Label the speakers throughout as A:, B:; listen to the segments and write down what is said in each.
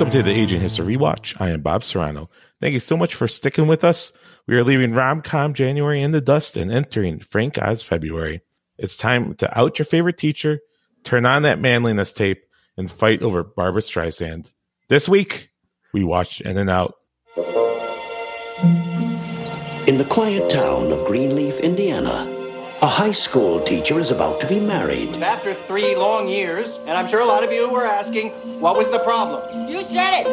A: Welcome to the Aging Hipster Rewatch. I am Bob Serrano. Thank you so much for sticking with us. We are leaving rom-com January in the dust and entering Frank Oz February. It's time to out your favorite teacher, turn on that manliness tape, and fight over Barbra Streisand. This week, we watched In and Out.
B: In the quiet town of Greenleaf, Indiana, a high school teacher is about to be married.
C: After three long years, and I'm sure a lot of you were asking, what was the problem?
D: You said it.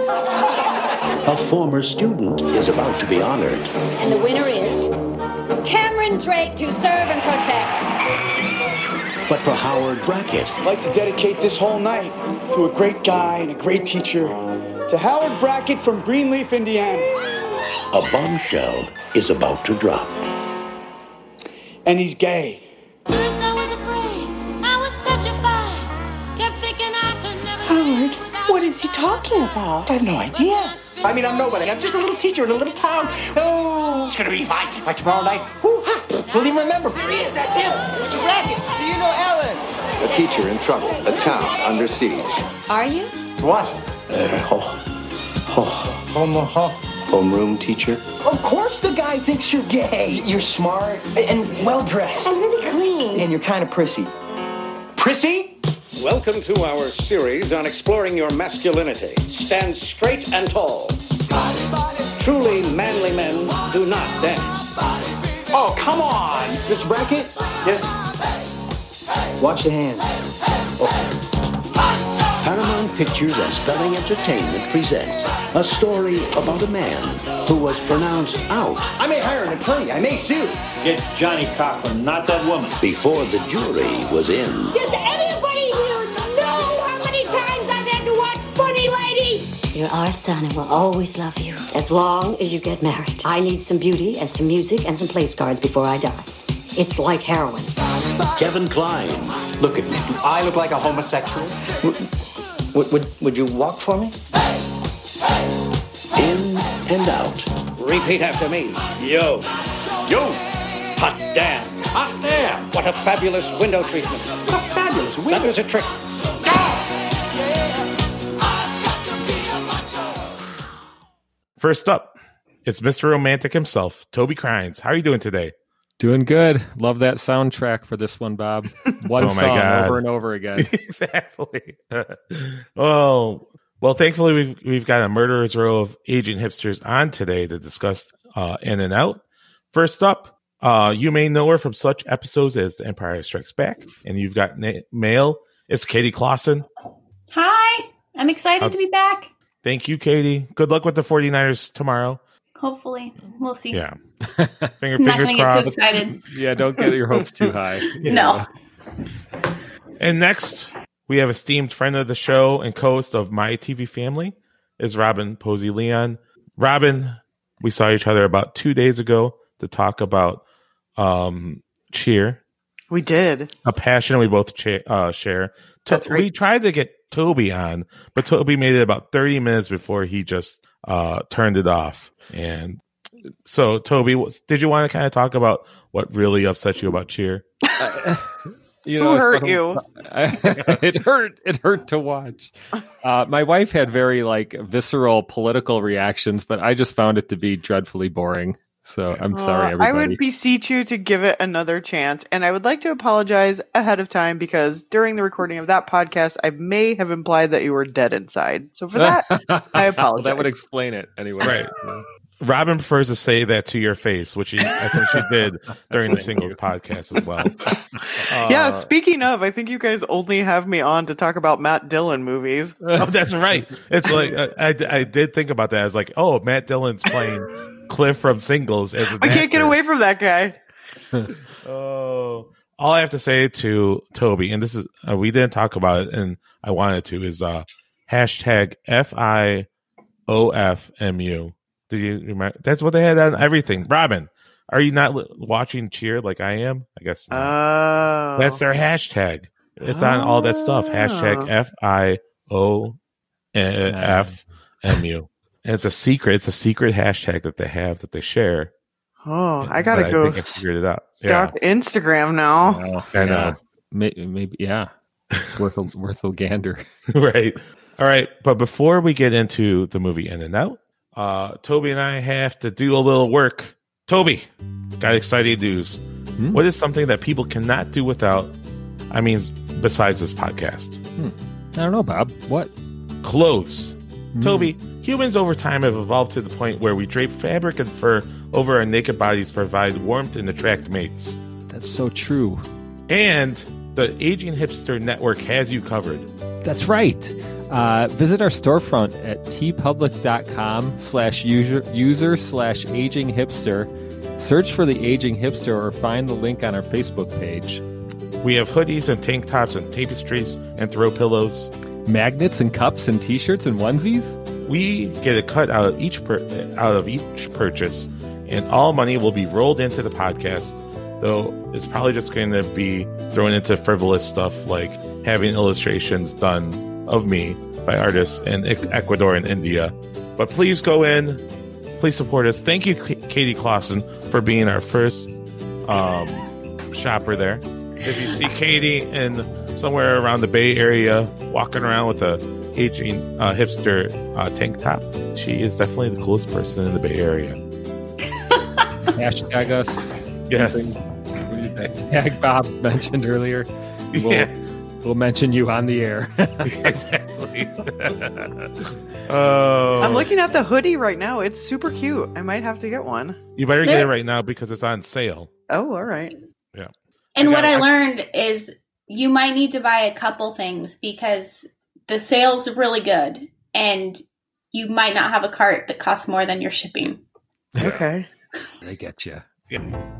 B: A former student is about to be honored.
D: And the winner is Cameron Drake to serve and protect.
B: But for Howard Brackett,
E: I'd like to dedicate this whole night to a great guy and a great teacher, to Howard Brackett from Greenleaf, Indiana.
B: a bombshell is about to drop.
E: And he's gay.
F: First I was afraid, I was petrified. Kept thinking I could never
G: Howard,
F: live without
G: what
F: your
G: is he talking about?
E: I have no idea.
C: I mean, I'm nobody. I'm just a little teacher in a little town. Oh, it's gonna be fine. By tomorrow night, whoo, ha, we'll even remember. There he is. That's him. Mr. Brackett. Do you know Ellen?
H: A teacher in trouble. A town under siege.
D: Are you?
C: What?
H: Uh, Homeroom teacher.
C: Of course, the guy thinks you're gay. You're smart and well dressed,
F: I'm really clean.
C: and you're kind of prissy. Prissy?
I: Welcome to our series on exploring your masculinity. Stand straight and tall. Truly manly men do not dance.
C: Oh, come on, Mr. Brackett. Yes. Watch the hand.
B: Paramount Pictures and Spelling Entertainment present a story about a man who was pronounced out
C: I may hire an attorney. I may sue.
I: It's Johnnie Cochran, not that woman.
B: before the jury was in.
F: Does anybody here know how many times I've had to watch Funny Lady?
D: You're our son and we'll always love you. As long as you get married. I need some beauty and some music and some place cards before I die. It's like heroin.
B: Kevin Kline,
C: Look at me. Do I look like a homosexual? Would, would, would you walk for me?
B: in and out.
I: Repeat after me. Yo. Yo. Hot damn. Hot damn. What a fabulous window treatment.
C: What a fabulous window.
I: That
C: window.
I: was a trick.
A: First up, it's Mr. Romantic himself, Toby Crines. How are you doing today?
J: Doing good. Love that soundtrack for this one, Bob. One
A: Oh my
J: song
A: God.
J: over and over again.
A: exactly. oh, well, thankfully we've we've got a murderer's row of aging hipsters on today to discuss uh, In and Out. First up, uh, you may know her from such episodes as The Empire Strikes Back, and you've got na- mail. It's Katy Classon.
K: Hi, I'm excited
A: How-
K: to be back.
A: Thank you, Katy. Good luck with the 49ers tomorrow.
K: Hopefully, we'll see.
A: Yeah. Finger, fingers
K: going get too
A: crossed.
K: excited.
J: yeah, don't get your hopes too high.
K: No.
A: And next, we have esteemed friend of the show and co-host of My TV Family is Robin Posey Leon. Robin, we saw each other about two days ago to talk about um, cheer,
G: We did.
A: a passion we both cha- uh, share. To-
G: That's right.
A: We tried to get Toby on, but Toby made it about 30 minutes before he just uh, turned it off. And so, Toby, did you want to kind of talk about what really upset you about cheer?
J: You
G: Who
J: it's
G: hurt
J: been-
G: you?
J: it hurt. It hurt to watch. Uh, my wife had very like visceral political reactions, but I just found it to be dreadfully boring. So I'm
G: Uh,
J: sorry, everybody.
G: I would beseech you to give it another chance, and I would like to apologize ahead of time because during the recording of that podcast, I may have implied that you were dead inside. So for that, I
J: Well,
G: apologize.
J: that would explain it anyway.
A: Right. Robin prefers to say that to your face, which he, I think she did during the single podcast as well.
G: yeah.
A: Uh,
G: Speaking of, I think you guys only have me on to talk about Matt Dillon movies.
A: oh, that's right. It's like uh, I, I did think about that. I was like, oh, Matt Dillon's playing Cliff from Singles as
G: I can't get away from that guy.
A: Oh, all I have to say to Toby, and this is uh, we didn't talk about it, and I wanted to, is uh hashtag F I O F M U. Did you remember? That's what they had on everything. Robin, are you not li- watching Cheer like I am? I guess not.
G: Oh,
A: that's their hashtag. It's on all that stuff. Hashtag
G: Oh.
A: F I O F M U. And it's a secret. It's a secret hashtag that they have that they share.
G: Oh, I gotta
A: I
G: go
A: think I figured it out. Yeah.
G: Instagram now.
A: I know.
J: Yeah. May- Maybe, yeah. Worth a, worth a gander.
A: right. All right, but before we get into the movie In and Out, uh, Toby and I have to do a little work. Toby, got exciting news. Hmm. What is something that people cannot do without? I mean, besides this podcast, hmm.
J: I don't know, Bob. What?
A: clothes. Hmm. Toby, humans over time have evolved to the point where we drape fabric and fur over our naked bodies to provide warmth and attract mates.
J: That's so true.
A: And the Aging Hipster Network has you covered.
J: That's right. Uh, visit our storefront at teepublic.com slash user user slash aging hipster. Search for the aging hipster or find the link on our Facebook page.
A: We have hoodies and tank tops and tapestries and throw pillows.
J: Magnets and cups and t-shirts and onesies.
A: We get a cut out of each per- out of each purchase, and all money will be rolled into the podcast. Though it's probably just going to be thrown into frivolous stuff like having illustrations done of me by artists in Ecuador and India. But please go in, please support us. Thank you, K- Katy Classon, for being our first um, shopper there. If you see Katy in somewhere around the Bay Area walking around with a aging uh, hipster uh, tank top, she is definitely the coolest person in the Bay Area.
J: Hashtag us.
A: Yes.
J: using the Tag Bob mentioned earlier. We'll,
A: Yeah.
J: we'll mention you on the air.
A: exactly. oh,
G: I'm looking at the hoodie right now. It's super cute. I might have to get one.
A: You better get it right now because it's on sale.
G: Oh, all right.
A: Yeah.
K: And
A: I
K: what I
A: I-
K: learned is you might need to buy a couple things because the sale's really good and you might not have a cart that costs more than your shipping.
G: Okay.
J: they get you.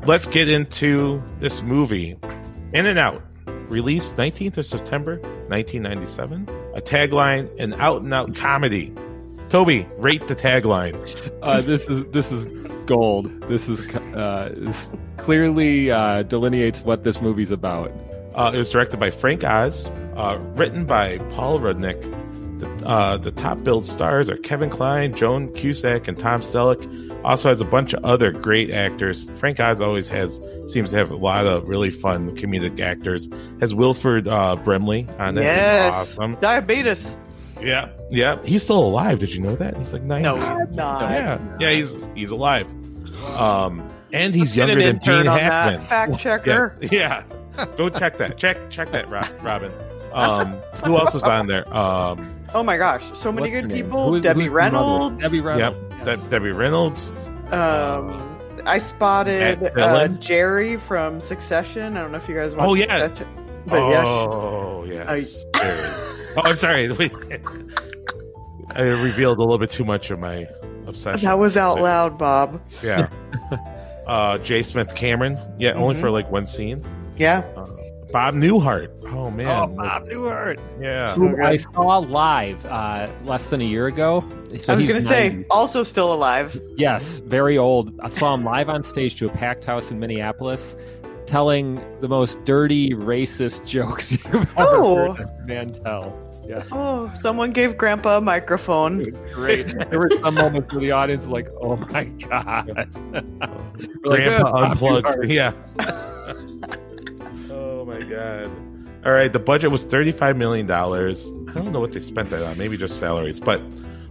A: Let's get into this movie. In and Out, released 19th of September 1997. A tagline, an out and out comedy. Toby, rate the tagline.
J: Uh, this is this is gold. This is uh, this clearly uh, delineates what this movie's about.
A: Uh, it was directed by Frank Oz, uh, written by Paul Rudnick. The, uh, the top billed stars are Kevin Kline, Joan Cusack, and Tom Selleck. Also has a bunch of other great actors. Frank Oz always has seems to have a lot of really fun comedic actors. Has Wilford uh, Brimley on it.
G: Yes.
A: awesome.
G: Diabetes.
A: Yeah, yeah. He's still alive. Did you know that? He's like.
G: No, he's not.
A: Yeah, yeah. He's he's alive. Um, and he's
G: Let's
A: younger
G: an
A: than Gene Hackman.
G: Fact checker.
A: Yes, yeah. Go check that. Check check that, Robin. Um, who else was on there? Um,
G: Oh my gosh, so many good people.
J: Who is-
G: Debbie
J: who's the mother?
G: Reynolds.
J: Debbie
A: yep,
J: Reynolds.
A: De- Debbie Reynolds.
G: Um, I spotted uh, Jerry from Succession. I don't know if you guys watched
A: Oh, yeah.
G: that. But yes,
A: oh yes. oh, I'm sorry. I revealed a little bit too much of my obsession.
G: that was out loud, Bob.
A: Yeah. uh, J. Smith-Cameron. Yeah, only
G: Mhm.
A: for like one scene.
G: Yeah.
A: Bob Newhart. Oh man.
J: Oh, Bob Newhart.
A: Yeah.
J: Who I saw live uh, less than a year ago. So
G: I was gonna say, also still alive.
J: Yes, very old. I saw him live on stage to a packed house in Minneapolis, telling the most dirty, racist jokes you've ever
G: Oh.
J: heard a man tell. Yeah,
G: Oh, someone gave Grandpa a microphone.
J: great. there were some moments where the audience was like, "Oh my god!" We're like,
A: Grandpa unplugged. Yeah. My god. All right, the budget was thirty-five million dollars. I don't know what they spent that on. Maybe just salaries. But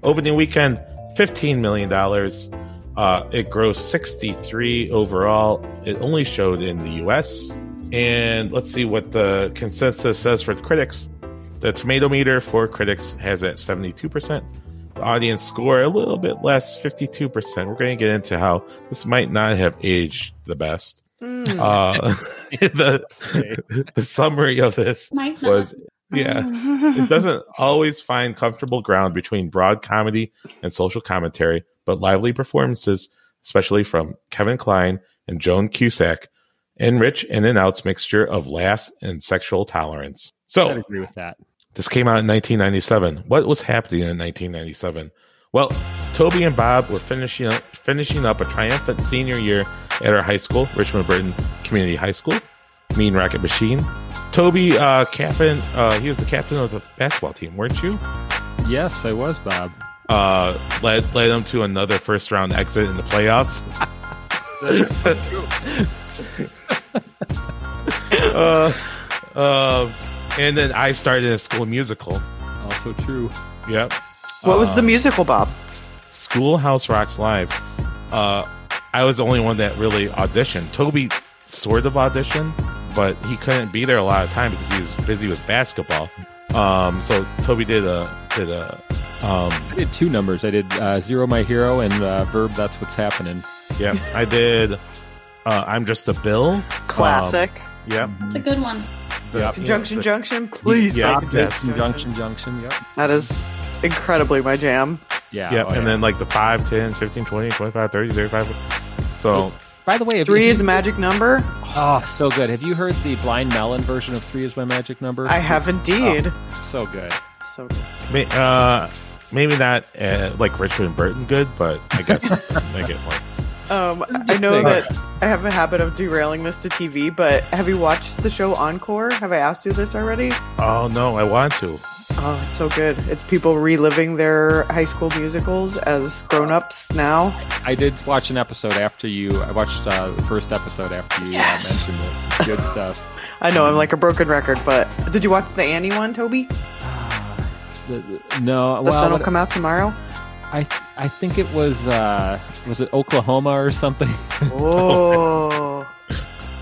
A: opening weekend, fifteen million dollars. Uh, it grossed sixty-three overall. It only showed in the U.S. And let's see what the consensus says for the critics. The tomato meter for critics has it at seventy-two percent. The audience score a little bit less, fifty-two percent. We're going to get into how this might not have aged the best.
G: Mm.
A: Uh, the the summary of this
K: Might not.
A: was yeah, it doesn't always find comfortable ground between broad comedy and social commentary, but lively performances, especially from Kevin Kline and Joan Cusack, enrich In and Out's mixture of laughs and sexual tolerance. So I
J: agree with that.
A: this came out in 1997. What was happening in 1997? Well, Toby and Bob were finishing up, finishing up a triumphant senior year at our high school, Richmond Burton Community High School, Mean Rocket Machine. Toby, uh, captain, uh, he was the captain of the basketball team, weren't you?
J: Yes, I was Bob.
A: Uh, led led them to another first round exit in the playoffs. uh, uh, and then I started a school musical.
J: Also so true.
A: Yep.
G: What was the
A: Um,
G: musical, Bob?
A: Schoolhouse Rocks Live. Uh, I was the only one that really auditioned. Toby sort of auditioned, but he couldn't be there a lot of time because he was busy with basketball. Um, so Toby did a did a um,
J: I did two numbers. I did uh, Zero My Hero and uh, Verb That's What's Happening.
A: yeah. I did. Uh, I'm just a Bill.
G: Classic.
A: Um, yep.
K: It's a good one.
J: Yep.
G: Conjunction Junction, please.
A: Yeah,
G: say
A: yes.
J: Junction, Junction, yep.
G: That is incredibly my jam.
J: Yeah.
A: Yep.
J: oh,
A: and
J: yeah.
A: then like the 5, 10, 15, 20, 25, 30, 35. So
J: By the way,
G: Three
J: you,
G: is a magic number.
J: Oh, so good. Have you heard the Blind Melon version of Three is My Magic Number?
G: I have indeed.
J: So good.
G: So good.
A: uh, maybe not uh, like Richard Burton good, but I guess I get one.
G: Um, I know that I have a habit of derailing this to TV, but have you watched the show Encore? Have I asked you this already?
A: Oh no, I want to.
G: Oh, it's so good. It's people reliving their high school musicals as grown-ups now.
J: I did watch an episode after you. I watched uh, the first episode after you
G: Yes.
J: uh, mentioned it. Good stuff.
G: I know I'm like a broken record, but did you watch the Annie one, Toby?
J: The- the- no,
G: The
J: well,
G: sun will
J: what-
G: come out tomorrow.
J: I I think it was uh, was it Oklahoma or something?
G: Oh,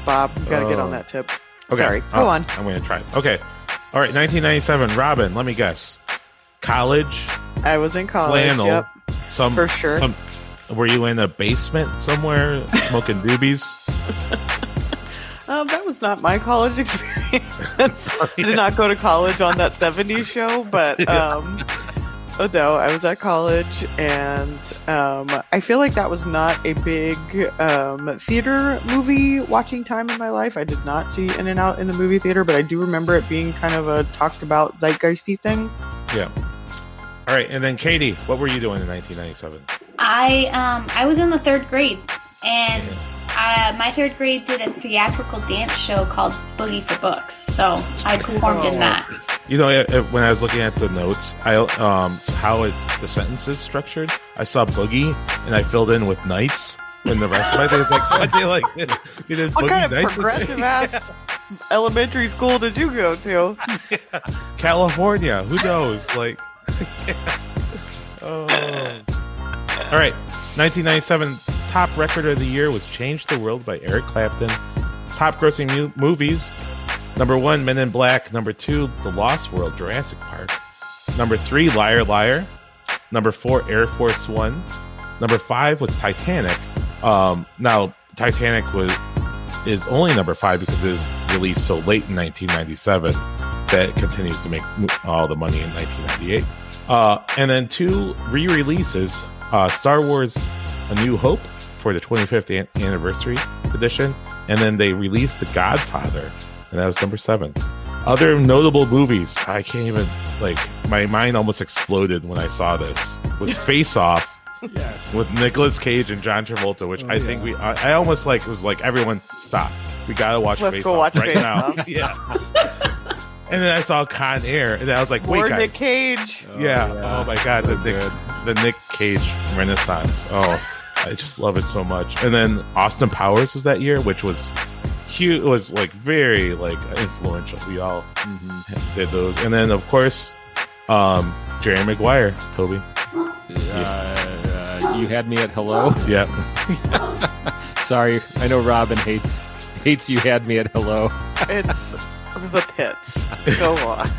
G: Bob, you gotta get on
A: Oh.
G: that tip.
A: Okay.
G: Sorry,
A: Oh,
G: go on.
A: I'm going to try. it. Okay. All right. 1997. Robin. Let me guess. College.
G: I was in college.
A: flannel.
G: Yep.
A: Some
G: For sure.
A: Some. Were you in a basement somewhere smoking doobies?
G: Um, that was not my college experience. I did not go to college on that 70s show, but um, no, I was at college, and um, I feel like that was not a big um, theater movie watching time in my life. I did not see In and Out in the movie theater, but I do remember it being kind of a talked about zeitgeisty thing.
A: Yeah. All right. And then Katy, what were you doing in 1997?
K: I um I was in the third grade, and uh, my third grade did a theatrical dance show called Boogie for Books. So I performed in that.
A: You know, uh, uh, when I was looking at the notes, I um how it, the sentence is structured. I saw boogie, and I filled in with nights. and the rest of was like, what they like? You did
G: What kind of progressive ass elementary school did you go to?
A: California. Who knows? Like, oh. All right. 1997 top record of the year was "Change the World" by Eric Clapton. Top grossing mu- movies: number one, Men in Black. Number two, The Lost World, Jurassic Park. Number three, Liar Liar. Number four, Air Force One. Number five was Titanic. Um, now, Titanic was is only number five because it was released so late in 1997 that it continues to make all the money in 1998. Uh, and then two re-releases: uh, Star Wars: A New Hope for the 25th an- anniversary edition, and then they released The Godfather, and that was number seven. Other notable movies, I can't even like. My mind almost exploded when I saw this. Was Face Off
J: Yes.
A: with Nicolas Cage and John Travolta, which oh, I think we. I, I almost like was like everyone stop. We gotta watch
G: Let's
A: Face
G: go
A: Off
G: watch
A: right
G: Face
A: now.
G: Off.
A: yeah. And then I saw Con Air, and I was like, wait,
G: Or
A: guys.
G: Nick Cage.
A: Oh, yeah.
J: yeah.
A: Oh my god, the Nick, the Nick Cage Renaissance. Oh, I just love it so much. And then Austin Powers was that year, which was huge. Was like very like influential. We all
J: Mm-hmm.
A: did those. And then of course, um, Jerry Maguire, Toby.
J: Uh, uh, you had me at hello.
A: Yeah.
J: Sorry, I know Robin hates hates you had me at hello.
G: It's the pits. Go on.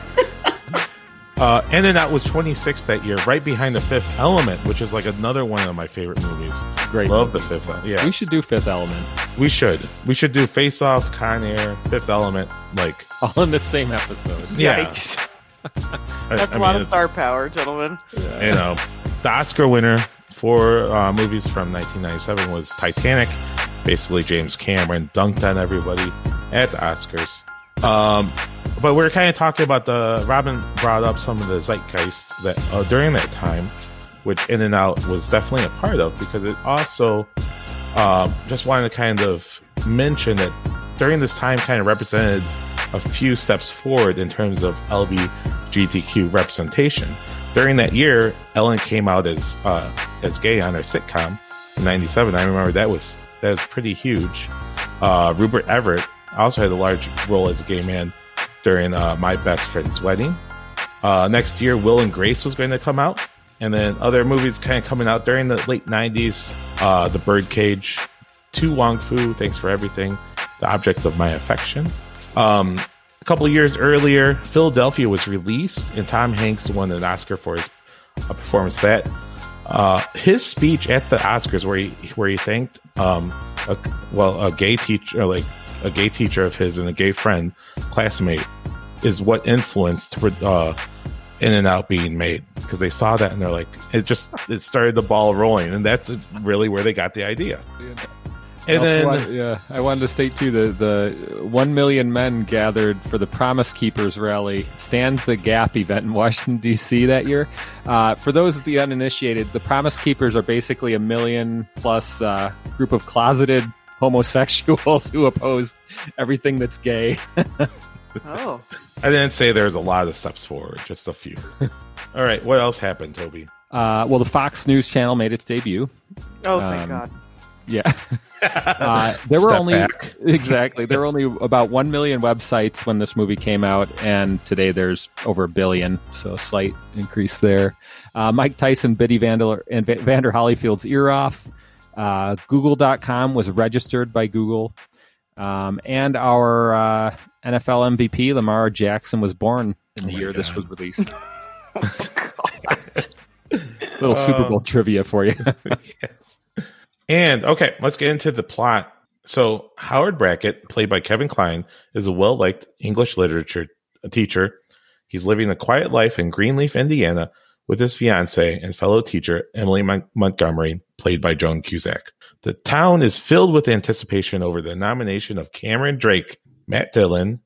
A: Uh, and then that was 26 that year, right behind the Fifth Element, which is like another one of my favorite movies.
J: Great.
A: Love the Fifth. Element. Yeah,
J: We should do Fifth Element
A: We should. We should do Face Off, Con Air, Fifth Element. Like,
J: all in the same episode.
A: yeah.
G: Yikes.
A: I-
G: That's
A: I
G: a lot
A: mean,
G: of star power, gentlemen.
A: it's- You know, the Oscar winner for uh, movies from 1997 was Titanic. Basically, James Cameron dunked on everybody at the Oscars. Um, but we are kind of talking about the Robin brought up some of the zeitgeist that uh, during that time, which In and Out was definitely a part of because it also uh, just wanted to kind of mention that during this time kind of represented a few steps forward in terms of LGBTQ representation. During that year, Ellen came out as uh, as gay on her sitcom in '97. I remember that was that was pretty huge. Uh, Rupert Everett also had a large role as a gay man during uh, My Best Friend's Wedding. Uh, next year, Will and Grace was going to come out, and then other movies kind of coming out during the late '90s. Uh, the Birdcage, To Wong Foo, Thanks for Everything, The Object of My Affection. Um, a couple years earlier, Philadelphia was released, and Tom Hanks won an Oscar for his uh, performance. That uh, his speech at the Oscars, where he where he thanked, um, a, well, a gay teacher, like a gay teacher of his and a gay friend, classmate, is what influenced uh, In and Out being made because they saw that and they're like, it just it started the ball rolling, and that's really where they got the idea. And
J: I
A: then,
J: yeah, I wanted to state too the the one million men gathered for the Promise Keepers rally, Stand the Gap event in Washington D.C. that year. Uh, for those of the uninitiated, the Promise Keepers are basically a million plus uh, group of closeted homosexuals who oppose everything that's gay.
G: Oh.
A: I didn't say there's a lot of steps forward, just a few. All right, what else happened, Toby?
J: Uh, well, the Fox News Channel made its debut.
G: Oh, thank
J: Um,
G: God.
J: Yeah. uh, there were only
A: back.
J: exactly there were only about one million websites when this movie came out, and today there's over a billion, so a slight increase there. Uh, Mike Tyson bit Evander and Va- Vander Holyfield's ear off. Uh, Google.com was registered by Google, um, and our uh, NFL MVP Lamar Jackson was born in the
A: Oh
J: year this was released. Little Super
A: Uh,
J: Bowl trivia for you.
A: And okay, let's get into the plot. So Howard Brackett, played by Kevin Kline, is a well-liked English literature teacher. He's living a quiet life in Greenleaf, Indiana, with his fiancee and fellow teacher Emily Mon- Montgomery, played by Joan Cusack. The town is filled with anticipation over the nomination of Cameron Drake, Matt Dillon,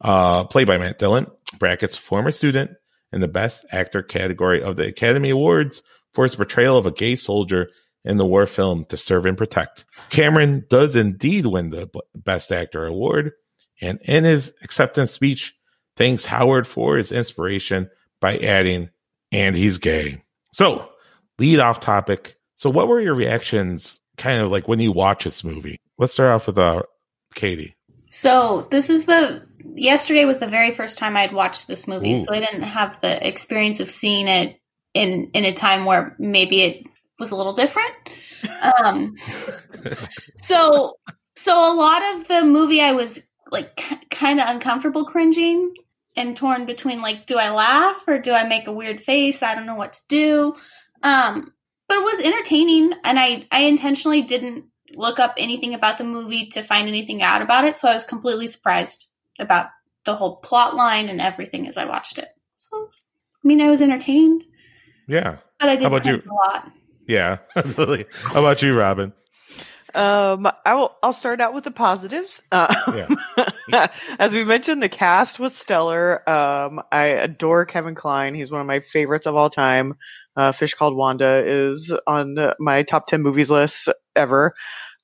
A: uh, played by Matt Dillon, Brackett's former student, in the Best Actor category of the Academy Awards for his portrayal of a gay soldier in the war film To Serve and Protect. Cameron does indeed win the Best Actor award, and in his acceptance speech, thanks Howard for his inspiration by adding, and he's gay. So, lead off topic. So, what were your reactions kind of like when you watch this movie? Let's start off with uh, Katy.
K: So this is the yesterday was the very first time I'd watched this movie,
A: Ooh.
K: so I didn't have the experience of seeing it in in a time where maybe it was a little different. Um, so so a lot of the movie I was like k- kind of uncomfortable cringing and torn between like do I laugh or do I make a weird face? I don't know what to do. Um, but it was entertaining and I I intentionally didn't look up anything about the movie to find anything out about it, so I was completely surprised about the whole plot line and everything as I watched it. So it was, I mean, I was entertained,
A: Yeah.
K: but I did
A: How about you?
K: a lot.
A: Yeah. Absolutely. How about you, Robin?
G: Um, I will. I'll start out with the positives. Uh, as we mentioned, the cast was stellar. Um, I adore Kevin Kline. He's one of my favorites of all time. Uh, Fish Called Wanda is on my top ten movies list ever.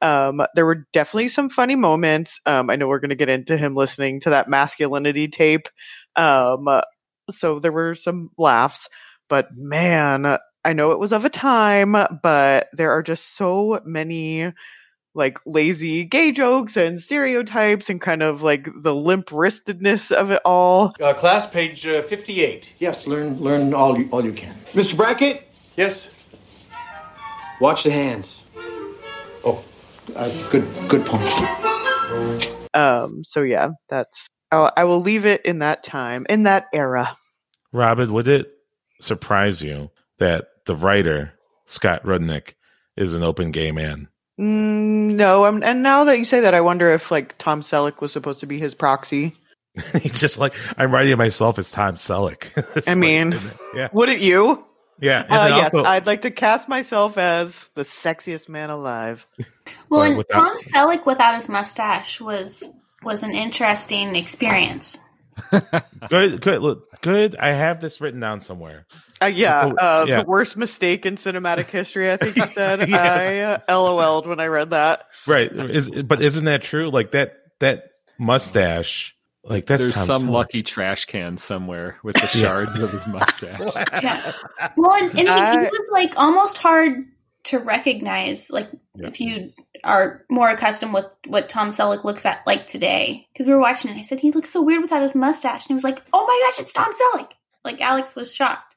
G: Um, there were definitely some funny moments. Um, I know we're going to get into him listening to that masculinity tape. Um, so there were some laughs, but man, I know it was of a time, but there are just so many like lazy gay jokes and stereotypes and kind of like the limp wristedness of it all.
L: Uh, class, page uh, 58.
B: Yes, learn learn all you, all you can. Mr. Brackett?
L: Yes?
B: Watch the hands. Oh, uh, good good point.
G: Um, so yeah, that's I'll, I will leave it in that time, in that era.
A: Robin, would it surprise you that the writer, Scott Rudnick, is an open gay man?
G: Mm, no, I'm, and now that you say that, I wonder if like Tom Selleck was supposed to be his proxy.
A: He's just like, I'm writing myself as Tom Selleck. It's
G: I
A: like-
G: mean,
A: yeah.
G: wouldn't you?
A: Yeah. And
G: Uh,
A: then
G: yes,
A: also-
G: I'd like to cast myself as the sexiest man alive.
K: Well, and
A: without-
K: Tom Selleck without his mustache was was an interesting experience.
A: Good, good, look, good. I have this written down somewhere.
G: Uh, yeah,
A: Oh,
G: uh,
A: yeah.
G: the worst mistake in cinematic history. I think you said.
A: Yes.
G: I uh, LOL'd when I read that.
A: Right. Is but isn't that true? Like that that mustache, like that's
J: There's
A: Tom
J: some
A: Selleck.
J: lucky trash can somewhere with the shards of his mustache.
K: Yeah. Well, and, and he, he was like almost hard to recognize, like
A: Yeah.
K: if you are more accustomed with what Tom Selleck looks at like today. Because we were watching it, I said he looks so weird without his mustache, and he was like, "Oh my gosh, it's Tom Selleck." Like Alex was shocked.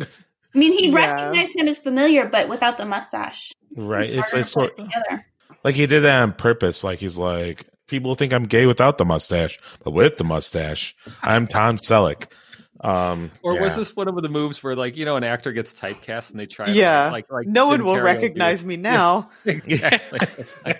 K: I mean, he
G: Yeah.
K: recognized him as familiar, but without the mustache.
A: Right. It's,
K: Harder
A: it's sort
K: it together.
A: like he did that on purpose. Like he's like, people think I'm gay without the mustache, but with the mustache, I'm Tom Selleck. Um,
J: Or was this one of the moves where, like, you know, an actor gets typecast and they try, to,
G: Yeah.
J: like, like
G: no one will
J: Carrey
G: recognize me now.
J: exactly.
G: I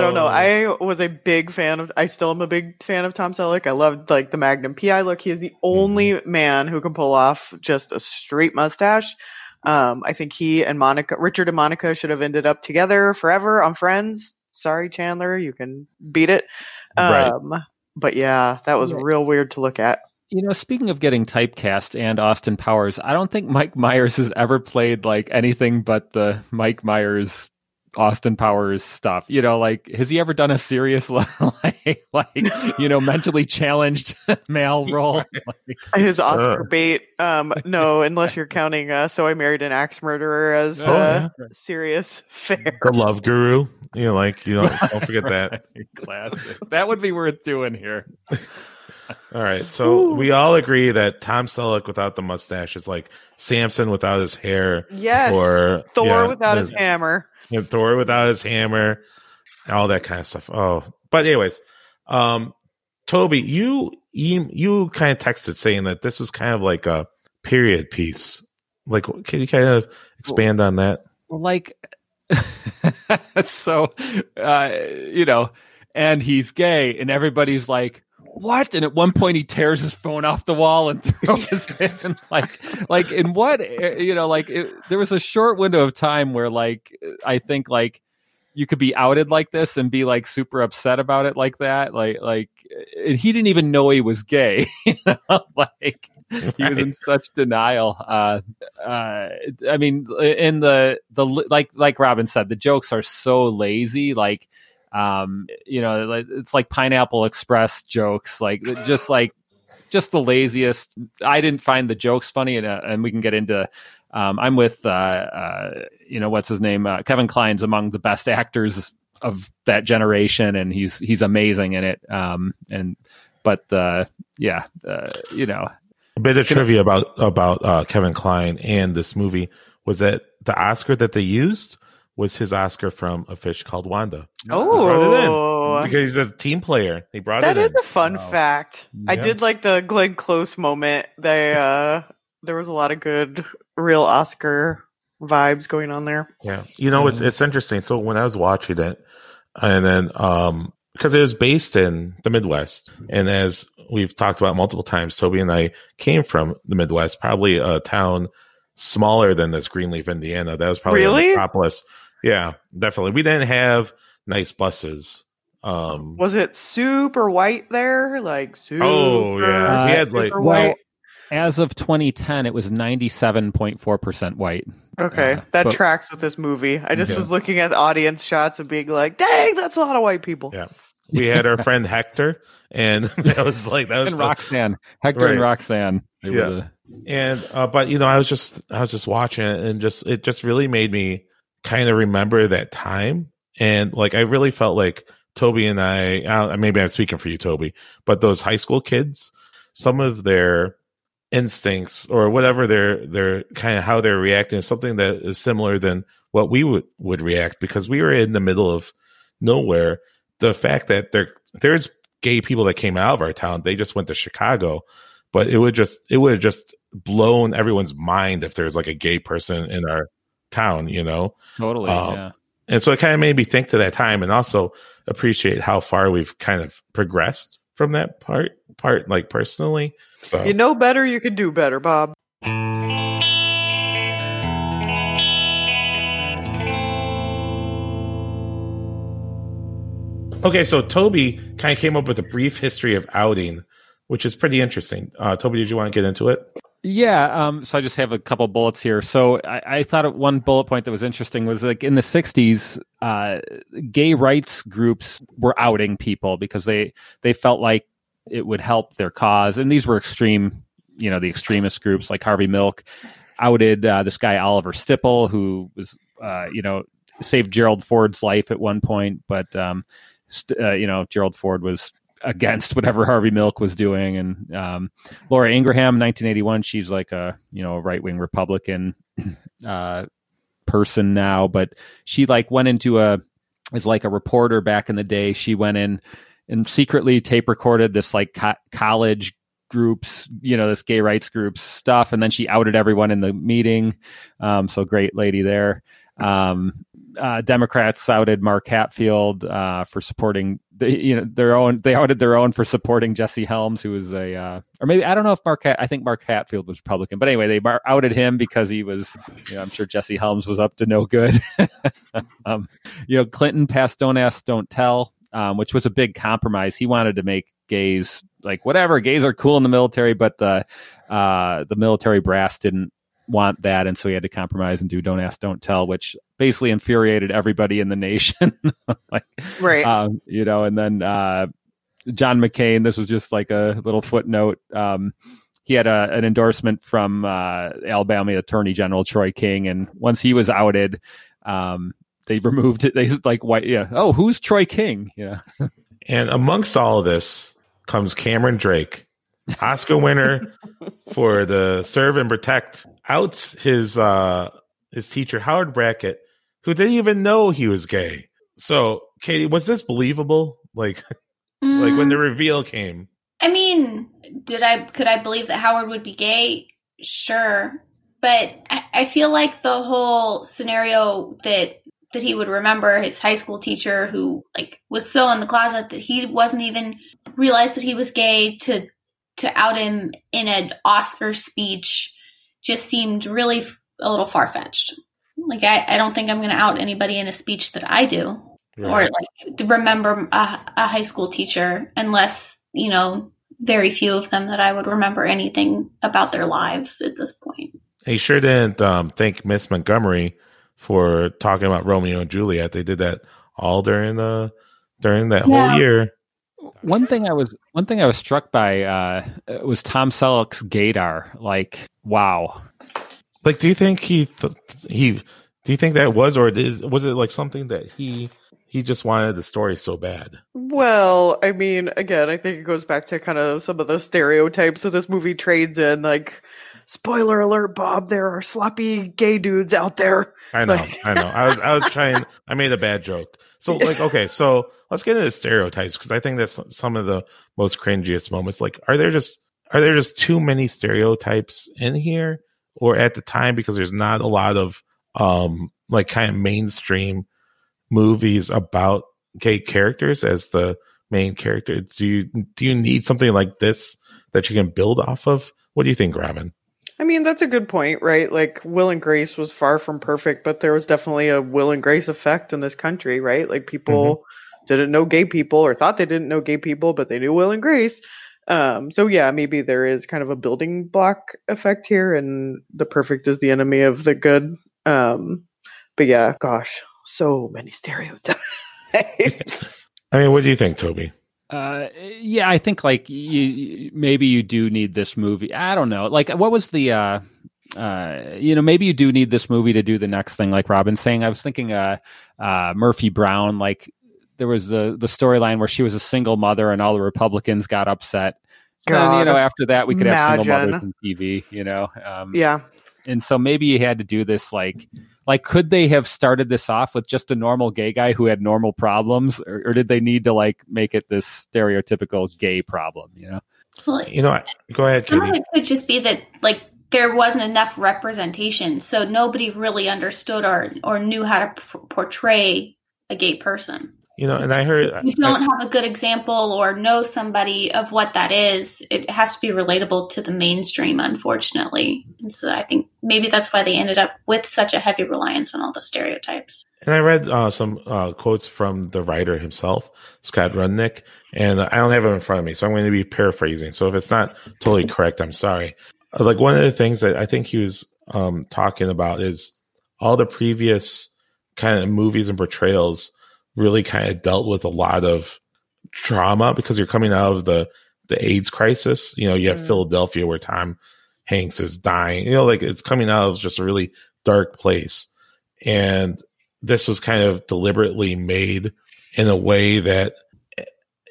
G: don't know.
A: Oh.
G: I was a big fan of. I still am a big fan of Tom Selleck. I loved like the Magnum PI look. He is the only
A: Mm-hmm.
G: man who can pull off just a straight mustache. Um, I think he and Monica, Richard and Monica, should have ended up together forever on Friends. Sorry, Chandler, you can beat it.
A: Right.
G: Um, but yeah, that was
J: Right.
G: real weird to look at.
J: You know, speaking of getting typecast and Austin Powers, I don't think Mike Myers has ever played like anything but the Mike Myers, Austin Powers stuff. You know, like has he ever done a serious like, like you know, mentally challenged male role? Like,
G: His Oscar
A: Ugh.
G: bait. Um, no, unless you're counting. Uh, so I married an axe murderer as
A: Oh,
G: uh, serious fare.
A: the love guru? You know, like, you know, don't forget that.
J: classic. That would be worth doing here.
A: All right. So we all agree that Tom Selleck without the mustache is like Samson without his hair.
G: Yes,
A: Or
G: Thor
A: yeah,
G: without his hammer.
A: you know, Thor without his hammer, all that kind of stuff. Oh, but anyways, um, Toby, you you, you kind of texted saying that this was kind of like a period piece. Like, can you kind of expand on that?
J: like so uh you know and he's gay and everybody's like what? And at one point he tears his phone off the wall and throws it in. Like like in what uh, you know like it, there was a short window of time where like i think like you could be outed like this and be like super upset about it like that. Like like and he didn't even know he was gay. You know like he was in such denial. Uh uh i mean in the the like like robin said the jokes are so lazy. Like um you know it's like pineapple express jokes like just like just the laziest i didn't find the jokes funny and uh, and we can get into um i'm with uh uh you know what's his name uh, kevin kline's among the best actors of that generation and he's he's amazing in it. Um and but uh yeah uh, you know.
A: A bit of trivia about about uh, Kevin Kline and this movie. Was that the Oscar that they used was his Oscar from A Fish Called Wanda. He brought it in
G: Oh,
A: because he's a team player. He brought
G: that
A: it
G: is
A: in.
G: a fun fact. I did like the Glenn Close moment. They uh, there was a lot of good, real Oscar vibes going on there.
A: Yeah, you know it's it's interesting. So when I was watching it, and then um because it was based in the Midwest, and as we've talked about multiple times, Toby and I came from the Midwest, probably a town smaller than this Greenleaf, Indiana. That was probably a
G: Really?
A: metropolis. Yeah, definitely. We didn't have nice buses. Um,
G: Was it super white there? Like super.
A: Oh, yeah. We had, like-
G: super
J: well
G: white.
J: as of 2010 it was 97.4% white
G: Okay,
J: uh,
G: that
J: but-
G: tracks with this movie. I just
A: Yeah.
G: was looking at the audience shots and being like, "Dang, that's a lot of white people."
A: yeah, we had our friend Hector, and that was like that was
J: and
A: the-
J: roxanne hector and roxanne
A: Yeah.
J: the-
A: and uh, but you know i was just i was just watching it and just it just really made me kind of remember that time. And like i really felt like toby and i uh, maybe i'm speaking for you toby but those high school kids some of their instincts or whatever their kind of how they're reacting is something that is similar than what we would would react because we were in the middle of nowhere. The fact that there there's gay people that came out of our town they just went to chicago but it would just it would have just blown everyone's mind if there's like a gay person in our town you know?
J: Totally
A: Um,
J: yeah.
A: and so it kind of made me think to that time and also appreciate how far we've kind of progressed from that part part like personally so.
G: You know better, you can do better, Bob.
A: okay so toby kind of came up with a brief history of outing which is pretty interesting. Uh toby did you want to get into it
J: Yeah, um, so I just have a couple bullets here. So I, I thought one bullet point that was interesting was like in the '60s, uh, gay rights groups were outing people because they they felt like it would help their cause, and these were extreme, you know, the extremist groups like Harvey Milk outed uh, this guy Oliver Sipple, who was, uh, you know, saved Gerald Ford's life at one point, but um, st- uh, you know, Gerald Ford was against whatever Harvey Milk was doing. And um, Laura Ingraham, 1981, she's like a you know right wing Republican uh, person now, but she like went into a as like a reporter back in the day. She went in and secretly tape recorded this like co- college groups, you know, this gay rights groups stuff, and then she outed everyone in the meeting. Um, so great lady there. Um, uh, Democrats outed Mark Hatfield uh, for supporting the, you know their own. They outed their own for supporting Jesse Helms, who was a uh, or maybe I don't know if Mark. I think Mark Hatfield was Republican, but anyway, they outed him because he was. You know, I'm sure Jesse Helms was up to no good. um, you know, Clinton passed "Don't Ask, Don't Tell," um, which was a big compromise. He wanted to make gays like whatever gays are cool in the military, but the uh, the military brass didn't want that, and so he had to compromise and do "Don't Ask, Don't Tell," which basically infuriated everybody in the nation. like,
G: right?
J: Um, you know, and then uh, John McCain. This was just like a little footnote. Um, he had a, an endorsement from uh, Alabama Attorney General Troy King, and once he was outed, um, they removed it. They like, white, yeah. Oh, who's Troy King? Yeah.
A: and amongst all of this comes Cameron Drake, Oscar winner for the Serve and Protect, outs his uh his teacher Howard Brackett, who didn't even know he was gay. So, Katy, was this believable? Like, mm. like when the reveal came.
K: I mean, did I could I believe that Howard would be gay? Sure, but I, I feel like the whole scenario that that he would remember his high school teacher who like was so in the closet that he wasn't even realized that he was gay to to out him in an Oscar speech just seemed really a little far fetched. Like I, I don't think I'm going to out anybody in a speech that I do, right. or like remember a, a high school teacher unless you know very few of them that I would remember anything about their lives at this point.
A: He sure didn't um, thank Miss Montgomery for talking about Romeo and Juliet. They did that all during the during that yeah. whole year.
J: One thing I was one thing I was struck by uh, was Tom Selleck's gaydar. Like, wow.
A: Like, do you think he th- he do you think that was or is was it like something that he he just wanted the story so bad?
G: Well, I mean, again, I think it goes back to kind of some of the stereotypes that this movie trades in, like spoiler alert, Bob, there are sloppy gay dudes out there.
A: I know, like... I know. I was, I was trying. I made a bad joke. So, like, okay, so let's get into stereotypes because I think that's some of the most cringiest moments. Like, are there just are there just too many stereotypes in here, or at the time because there's not a lot of um like kind of mainstream movies about gay characters as the main character? Do you do you need something like this that you can build off of? What do you think, Robin?
G: I mean, that's a good point, right? Like, Will and Grace was far from perfect, but there was definitely a Will and Grace effect in this country, right? Like, people mm-hmm. didn't know gay people or thought they didn't know gay people, but they knew Will and Grace. Um, so yeah, maybe there is kind of a building block effect here, and the perfect is the enemy of the good. Um, but yeah, gosh, so many stereotypes.
A: I mean, what do you think, Toby?
J: Uh, yeah, I think like you maybe you do need this movie. I don't know. Like, what was the uh, uh, you know, maybe you do need this movie to do the next thing. Like Robin's saying, I was thinking, uh, uh, Murphy Brown. Like there was the the storyline where she was a single mother and all the Republicans got upset. God, and you know, after that, we could imagine. have single mothers on TV. You know,
G: um, yeah.
J: And so maybe you had to do this like like could they have started this off with just a normal gay guy who had normal problems or, or did they need to like make it this stereotypical gay problem you know
A: well, you know what? go ahead Katy.
K: it could just be that like there wasn't enough representation so nobody really understood or or knew how to p- portray a gay person
A: you know and i heard
K: you don't I, have a good example or know somebody of what that is it has to be relatable to the mainstream unfortunately. And so i think maybe that's why they ended up with such a heavy reliance on all the stereotypes.
A: And i read uh, some uh, quotes from the writer himself scott rudnick and i don't have it in front of me so i'm going to be paraphrasing. So if it's not totally correct i'm sorry. Uh, like one of the things that i think he was um, talking about is all the previous kind of movies and portrayals really kind of dealt with a lot of trauma because you're coming out of the the AIDS crisis. You know, you have mm. Philadelphia where Tom Hanks is dying. You know, like it's coming out of just a really dark place. And this was kind of deliberately made in a way that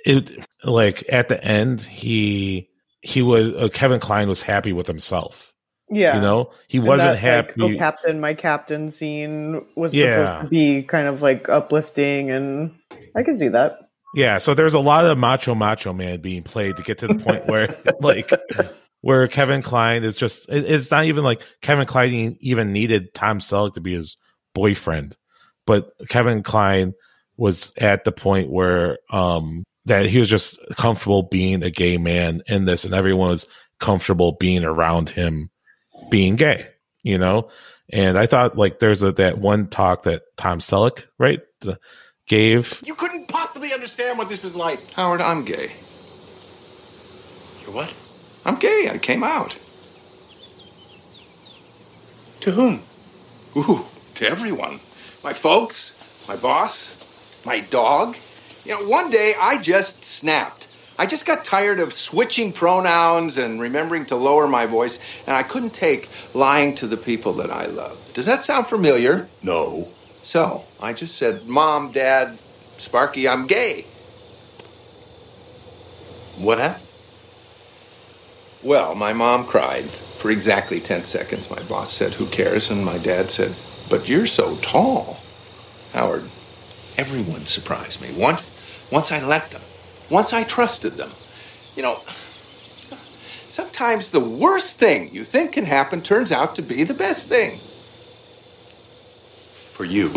A: it like at the end he he was uh, Kevin Kline was happy with himself.
G: Yeah.
A: You know, he wasn't
G: that,
A: happy.
G: Like, oh, captain, my captain scene was
A: Yeah.
G: supposed to be kind of like uplifting, and I can see that.
A: Yeah, so there's a lot of macho macho man being played to get to the point where like where Kevin Kline is just it- it's not even like Kevin Kline even needed Tom Selleck to be his boyfriend. But Kevin Kline was at the point where um that he was just comfortable being a gay man in this and everyone was comfortable being around him being gay, you know? And I thought like there's a that one talk that Tom Selleck, right, gave
L: You couldn't possibly understand what this is like.
H: Howard, I'm gay.
L: You're what?
H: I'm gay. I came out.
L: To whom?
H: Ooh, to everyone. My folks, my boss, my dog. You know, one day I just snapped. I just got tired of switching pronouns and remembering to lower my voice, and I couldn't take lying to the people that I love. Does that sound familiar?
L: No.
H: So I just said, Mom, Dad, Sparky, I'm gay.
L: What happened?
H: Well, my mom cried for exactly 10 seconds. My boss said, Who cares? And my dad said, But you're so tall. Howard, everyone surprised me. Once, once I let them, once I trusted them. You know, sometimes the worst thing you think can happen turns out to be the best thing.
L: For you.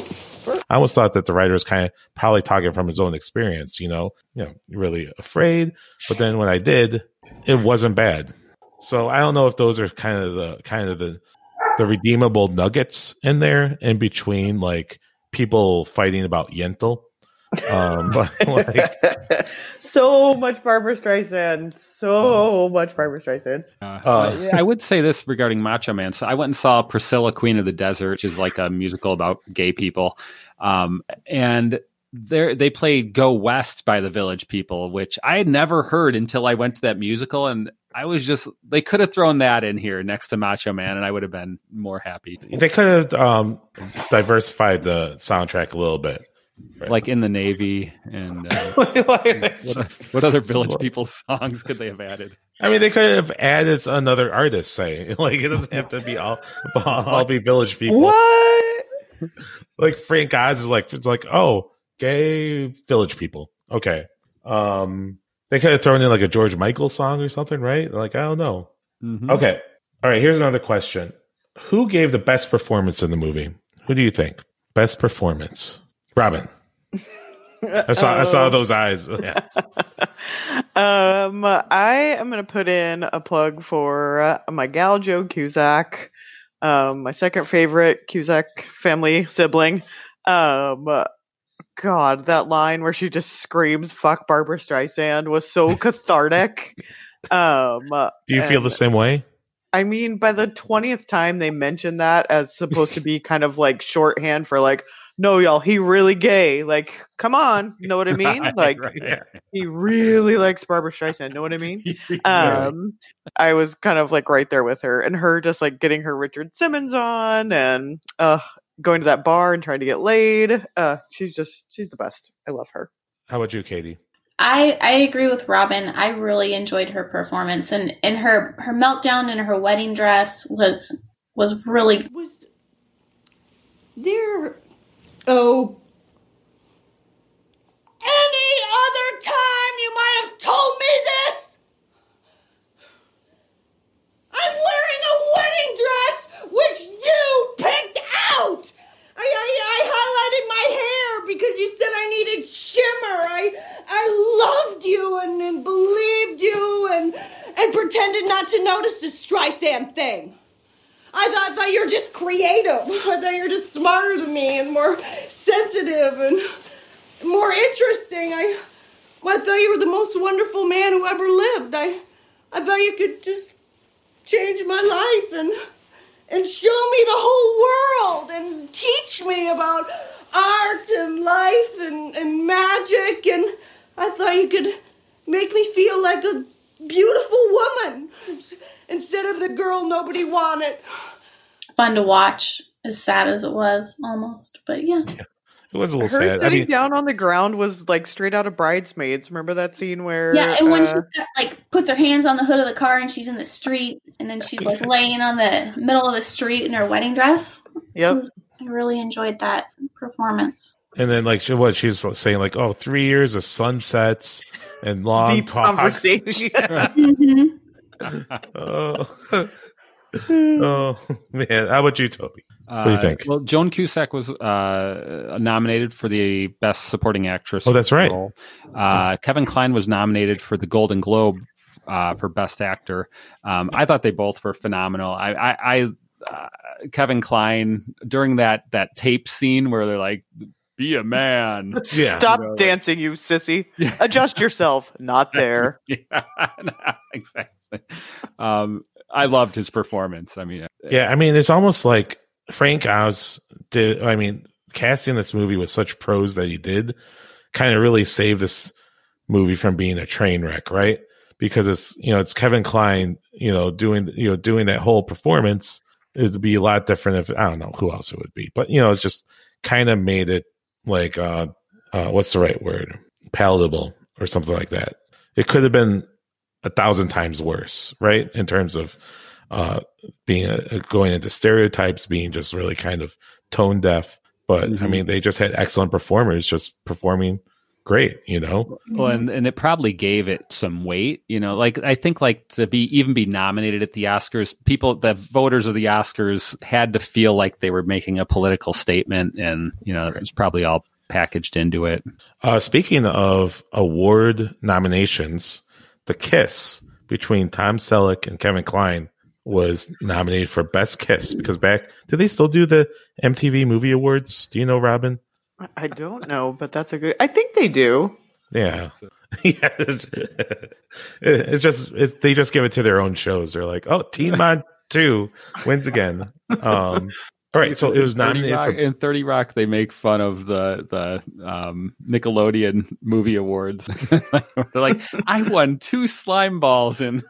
A: I almost thought that the writer was kind of probably talking from his own experience, you know, you know, really afraid. But then when I did, it wasn't bad. So I don't know if those are kind of the kind of the the redeemable nuggets in there in between like people fighting about Yentl. Um, but like,
G: So much Barbra Streisand. So much Barbra Streisand.
J: Uh,
A: Uh,
J: I would say this regarding Macho Man. So I went and saw Priscilla, Queen of the Desert, which is like a musical about gay people. Um, and there they played Go West by the Village People, which I had never heard until I went to that musical. And I was just, they could have thrown that in here next to Macho Man, and I would have been more happy.
A: they could have um, diversified the soundtrack a little bit.
J: Like in the Navy and uh, what, what other Village People songs could they have added?
A: I mean, they could have added another artist. Say, like it doesn't have to be all all be Village People.
G: What?
A: like Frank Oz is like it's like oh gay village people. Okay. Um they could have thrown in like a George Michael song or something right? Like I don't know.
J: Mhm.
A: okay. All right here's another question. Who gave the best performance in the movie? Who do you think? Best performance Robin I saw I saw those eyes yeah
G: Um, I am going to put in a plug for uh, my gal Joan Cusack, um, my second favorite Cusack family sibling. Um, God, that line where she just screams "fuck Barbra Streisand" was so cathartic. Um,
A: do you feel the same way
G: I mean, by the twentieth time they mentioned that as supposed to be kind of like shorthand for like, no, y'all, he really gay. Like, come on, you know what I mean?
J: Right,
G: like,
J: right, right.
G: he really likes Barbra Streisand. Know what I mean? Um, I was kind of like right there with her, and her just like getting her Richard Simmons on, and uh, going to that bar and trying to get laid. Uh, she's just she's the best. I love her.
A: how about you Katy
K: I I agree with Robin. I really enjoyed her performance and and her her meltdown in her wedding dress was was really
M: Was there. Oh. Any other time you might have told me this? I'm wearing a wedding dress which you picked out! I, I, I highlighted my hair because you said I needed shimmer. I I loved you and, and believed you and and pretended not to notice the Streisand thing. I thought, I thought you were just creative. I thought you were just smarter than me and more sensitive and more interesting. I, I thought you were the most wonderful man who ever lived. I, I thought you could just change my life and and show me the whole world and teach me about art and life and, and magic and I thought you could make me feel like a beautiful woman instead of the girl nobody wanted.
K: fun to watch, as sad as it was almost. But yeah.
A: it was a little
G: Her
A: sad.
G: sitting
A: I mean,
G: down on the ground was like straight out of Bridesmaids. Remember that scene where?
K: Yeah, and when
G: uh,
K: she like puts her hands on the hood of the car and she's in the street, and then she's like laying on the middle of the street in her wedding dress.
G: Yep.
K: Was- I really enjoyed that performance.
A: and then like she, what she's saying like, oh, three years of sunsets and long
G: deep
A: talks.
G: conversation.
K: Mm-hmm.
A: Oh. oh man, how about you, Toby? What do you
J: Uh,
A: think?
J: Well, Joan Cusack was uh, nominated for the Best Supporting Actress.
A: Oh, that's right.
J: role. Uh, Kevin Kline was nominated for the Golden Globe uh, for Best Actor. Um, I thought they both were phenomenal. I, I, I uh, Kevin Kline during that that tape scene where they're like, "Be a man."
A: Yeah.
G: Stop
J: You know, like-
G: dancing, you sissy. Adjust yourself. Not there.
J: yeah, no, exactly. Um, I loved his performance. I mean,
A: Yeah, I mean, it's almost like Frank Oz did. I mean, casting this movie with such pros that he did kind of really saved this movie from being a train wreck, right? Because it's you know it's Kevin Kline, you know, doing you know doing that whole performance. It would be a lot different if I don't know who else it would be, but you know, it's just kind of made it like uh, uh what's the right word palatable or something like that. It could have been a thousand times worse, right? In terms of uh being a, going into stereotypes, being just really kind of tone deaf. But I
J: Mhm.
A: mean, they just had excellent performers just performing great, you know?
J: Well, and, and it probably gave it some weight, you know. Like I think, like to be even be nominated at the Oscars, people, the voters of the Oscars, had to feel like they were making a political statement, and you know, it was probably all packaged into it.
A: Uh, speaking of award nominations, The Kiss between Tom Selleck and Kevin Kline was nominated for Best Kiss because back, do they still do the MTV Movie Awards? Do you know, Robin?
G: I don't know, but that's a good. I think they do.
A: Yeah. yeah. It's, it's just, it's, they just give it to their own shows. They're like, oh, Team Mod 2 wins again. Um, all right. So it was
J: 30
A: nominated
J: Rock,
A: for
J: in Thirty Rock. They make fun of the the um, Nickelodeon movie awards. They're like, I won two slime balls in.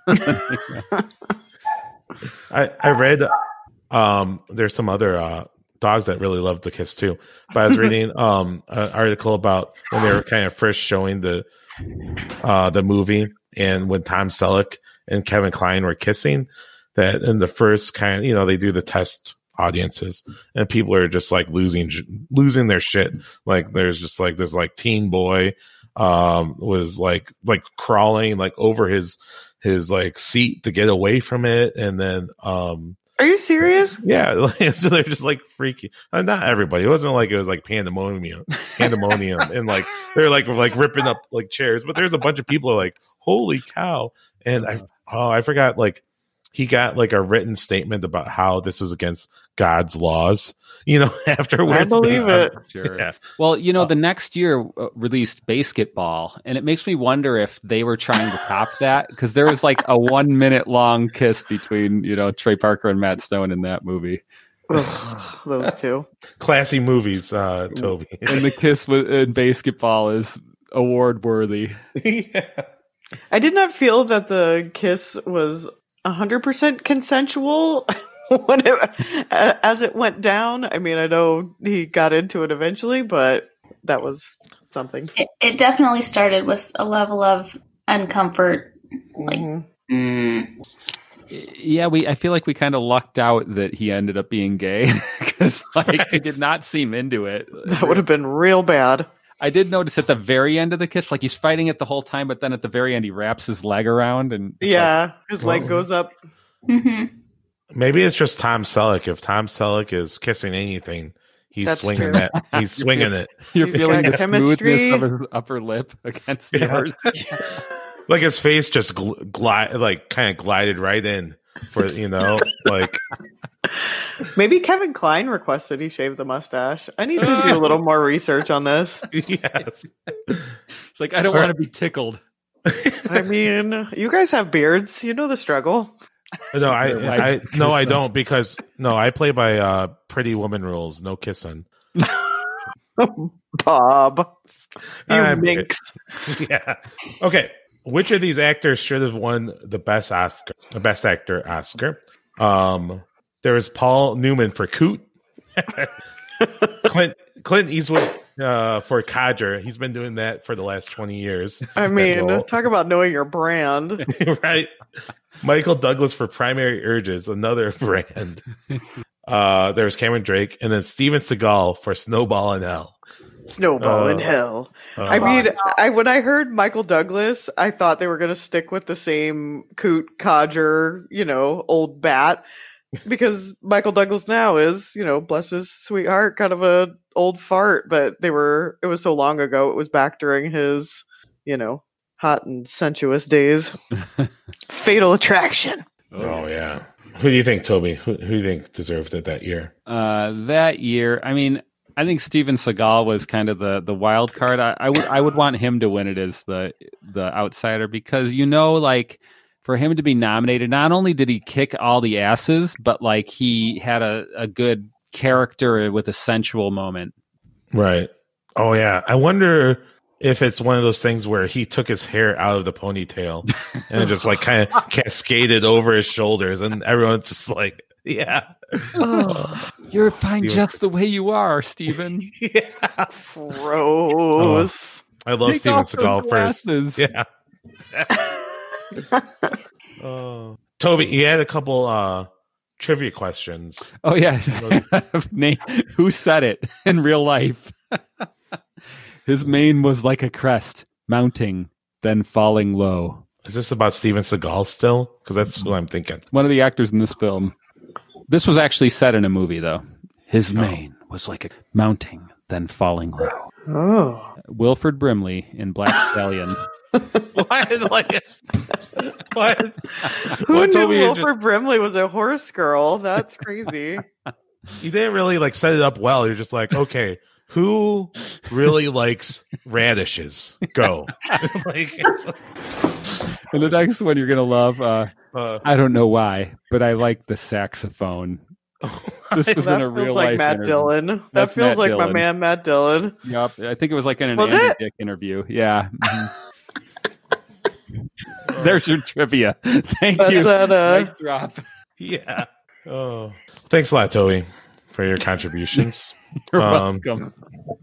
A: I, I read um there's some other uh dogs that really love the kiss too. But I was reading um an article about when they were kind of first showing the uh the movie and when Tom Selleck and Kevin Kline were kissing that in the first kind of, you know they do the test audiences and people are just like losing losing their shit like there's just like this like teen boy um was like like crawling like over his his like seat to get away from it and then um
G: Are you serious?
A: yeah so they're just like freaky. Uh, not everybody. It wasn't like it was like pandemonium pandemonium and like they're like like ripping up like chairs but there's a bunch of people are like holy cow. And i oh i forgot like he got like a written statement about how this is against god's laws you know afterwards
G: I believe it.
J: Sure.
A: yeah
J: Well, you know, the next year uh, released BASEketball, and it makes me wonder if they were trying to top that because there was like a one minute long kiss between you know Trey Parker and Matt Stone in that movie,
G: Ugh, those two.
A: classy movies uh toby
J: and the kiss with, in BASEketball is award worthy.
A: yeah.
G: I did not feel that the kiss was 100% consensual when it, as it went down. I mean, I know he got into it eventually, but that was something.
K: It, it definitely started with a level of uncomfort. Like,
G: Mhm.
K: mm,
J: Yeah, we. I feel like we kind of lucked out that he ended up being gay because like he did not seem into it.
G: That would have been real bad.
J: I did notice at the very end of the kiss, like he's fighting it the whole time, but then at the very end he wraps his leg around and it's like,
G: Yeah, his leg
A: Well-
G: goes up.
K: hmm
A: Maybe it's just Tom Selleck. If Tom Selleck is kissing anything, he's
G: That's
A: swinging
G: true.
A: that. He's swinging it.
J: You're
G: He's
J: feeling the
G: chemistry.
J: smoothness of his upper lip against
A: Yeah.
J: yours.
A: Like his face just gl- glide, like kind of glided right in for you know, like
G: Maybe Kevin Kline requested he shave the mustache. I need to do a little more research on this.
A: yeah.
J: It's like I don't want to be tickled.
G: I mean, you guys have beards. You know the struggle.
A: No, I,
J: Your
A: I no, I don't because no, I play by uh Pretty Woman rules. No kissing.
G: Bob, you
A: I'm-
G: minx.
A: yeah. Okay. Which of these actors should have won the best Oscar, the best actor Oscar? Um, there was Paul Newman for Coot, Clint Clint Eastwood uh, for Codger. He's been doing that for the last 20 years.
G: I mean, talk about knowing your brand.
A: right? Michael Douglas for Primary Urges, another brand. Uh, there's Cameron Drake, and then Steven Seagal for Snowball in Hell.
G: Snowball in
A: Uh,
G: hell.
A: uh,
G: I mean, I when I heard Michael Douglas, I thought they were going to stick with the same Coot Codger, you know, old bat, because Michael Douglas now is, you know, bless his sweetheart, kind of a old fart. But they were, it was so long ago. It was back during his, you know, hot and sensuous days. Fatal Attraction.
A: Oh yeah. Who do you think, Toby? Who, who do you think deserved it that year?
J: Uh, that year, I mean, I think Steven Seagal was kind of the the wild card. I, I would I would want him to win it as the the outsider because you know, like for him to be nominated, not only did he kick all the asses, but like he had a, a good character with a sensual moment.
A: Right. Oh yeah. I wonder if it's one of those things where he took his hair out of the ponytail and it just like kind of cascaded over his shoulders, and everyone's just like, yeah.
J: You're fine
A: Steven-
J: just the way you are, Steven.
A: yeah.
G: Gross.
A: Oh, I love
J: Take
A: Steven
J: off those
A: Seagal first. Yeah. oh. Toby, you had a couple uh trivia questions.
J: Oh yeah, Name, who said it in real life? His mane was like a crest, mounting, then falling low.
A: Is this about Steven Seagal still? Because that's what I'm thinking.
J: One of the actors in this film. This was actually set in a movie, though. His mane was like a mounting, then falling low.
G: Oh.
J: Wilford Brimley in Black Stallion.
A: Why? Like, what?
G: Who
A: What,
G: knew
A: Toby, you
G: Wilford Brimley was a horse girl? That's crazy.
A: You didn't really like set it up well. You're just like, okay, who really likes radishes? Go. like, it's-
J: And the next one you're gonna love. Uh,
A: Uh,
J: I don't know why, but I like the saxophone. This was
G: that
J: in a
G: feels
J: real
G: like
J: life
G: Matt
J: interview.
G: Dillon. That
J: That's
G: feels
J: Matt
G: like my man Matt Dillon.
J: Yep, I think it was like in an
G: Was
J: Andy
G: it?
J: Dick interview. Yeah. There's your trivia. Thank
G: That's
J: you.
G: that, uh,
J: Mic drop.
A: yeah. Oh, thanks a lot, Toby, for your contributions.
J: You're
A: Um,
J: welcome.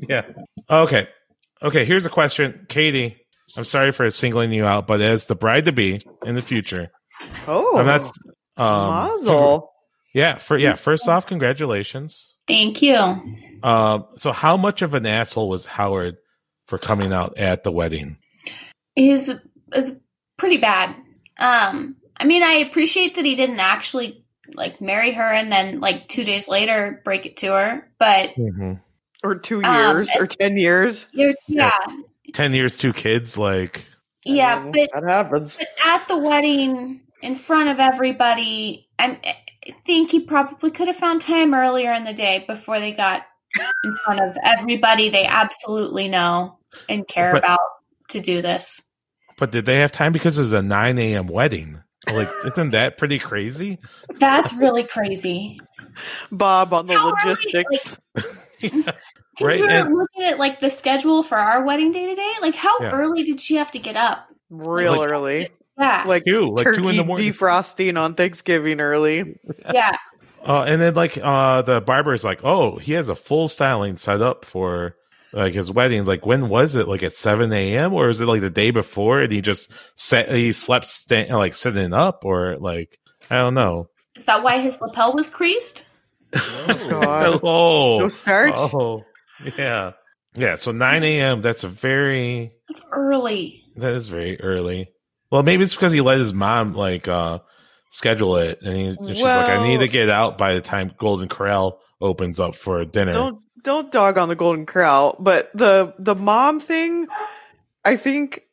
A: Yeah. Okay. Okay. Here's a question, Katy. I'm sorry for singling you out, but as the bride to be in the future,
G: Oh,
A: I'm not. Um,
G: Mazel.
A: Yeah. For yeah. First off, congratulations.
K: Thank you.
A: Um. So, how much of an asshole was Howard for coming out at the wedding?
K: He's is pretty bad. Um, I mean, I appreciate that he didn't actually like marry her and then like two days later break it to her, but
G: Or two
K: Um,
G: years or ten years.
K: you're, yeah,
A: Ten years, two kids. Like,
K: yeah,
G: mean,
K: but
G: that happens.
K: But at the wedding, in front of everybody, I'm, I think he probably could have found time earlier in the day before they got in front of everybody they absolutely know and care
A: But-
K: about to do this.
A: but did they have time because it was a 9 a.m. wedding? Like, isn't that pretty crazy?
K: That's really crazy.
G: Bob on the
K: How
G: logistics.
K: Because
A: Right,
K: we were
A: and-
K: looking at like the schedule for our wedding day today. Like, how
A: Yeah.
K: early did she have to get up?
G: Real
A: Like-
G: early.
K: Yeah,
G: Like,
A: Two, like
G: turkey
A: two in the morning.
G: defrosting on Thanksgiving early.
K: yeah.
A: Uh, and then like uh the is like, oh, he has a full styling set up for like his wedding. Like when was it? Like at seven a.m. or is it like the day before? And he just set he slept sta- like sitting up or like I don't know.
K: Is that why his lapel was creased?
G: God.
A: oh,
G: No starch?
A: Oh, yeah, yeah. So nine a.m. That's a very
K: It's early.
A: that is very early. Well, maybe it's because he let his mom like uh schedule it, and, he, and she's like, I need to get out by the time Golden Corral opens up for dinner.
G: Don't don't dog on the Golden Corral, but the the mom thing, I think.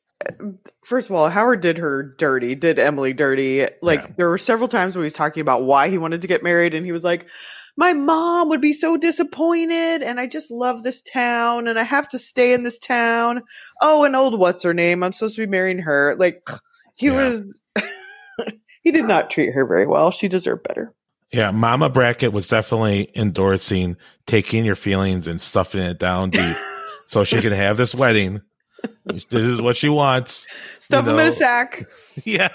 G: First of all, Howard did her dirty, did Emily dirty. Like there were several times when he was talking about why he wanted to get married, and he was like, "My mom would be so disappointed, and I just love this town, and I have to stay in this town." Oh, and old what's her name? I'm supposed to be marrying her. Like he
A: Yeah.
G: was, he did not treat her very well. She deserved better.
A: Yeah, Mama Brackett was definitely endorsing taking your feelings and stuffing it down deep so she can have this wedding. This is what she wants.
G: Stuff
A: you
G: him in a sack.
A: Yeah,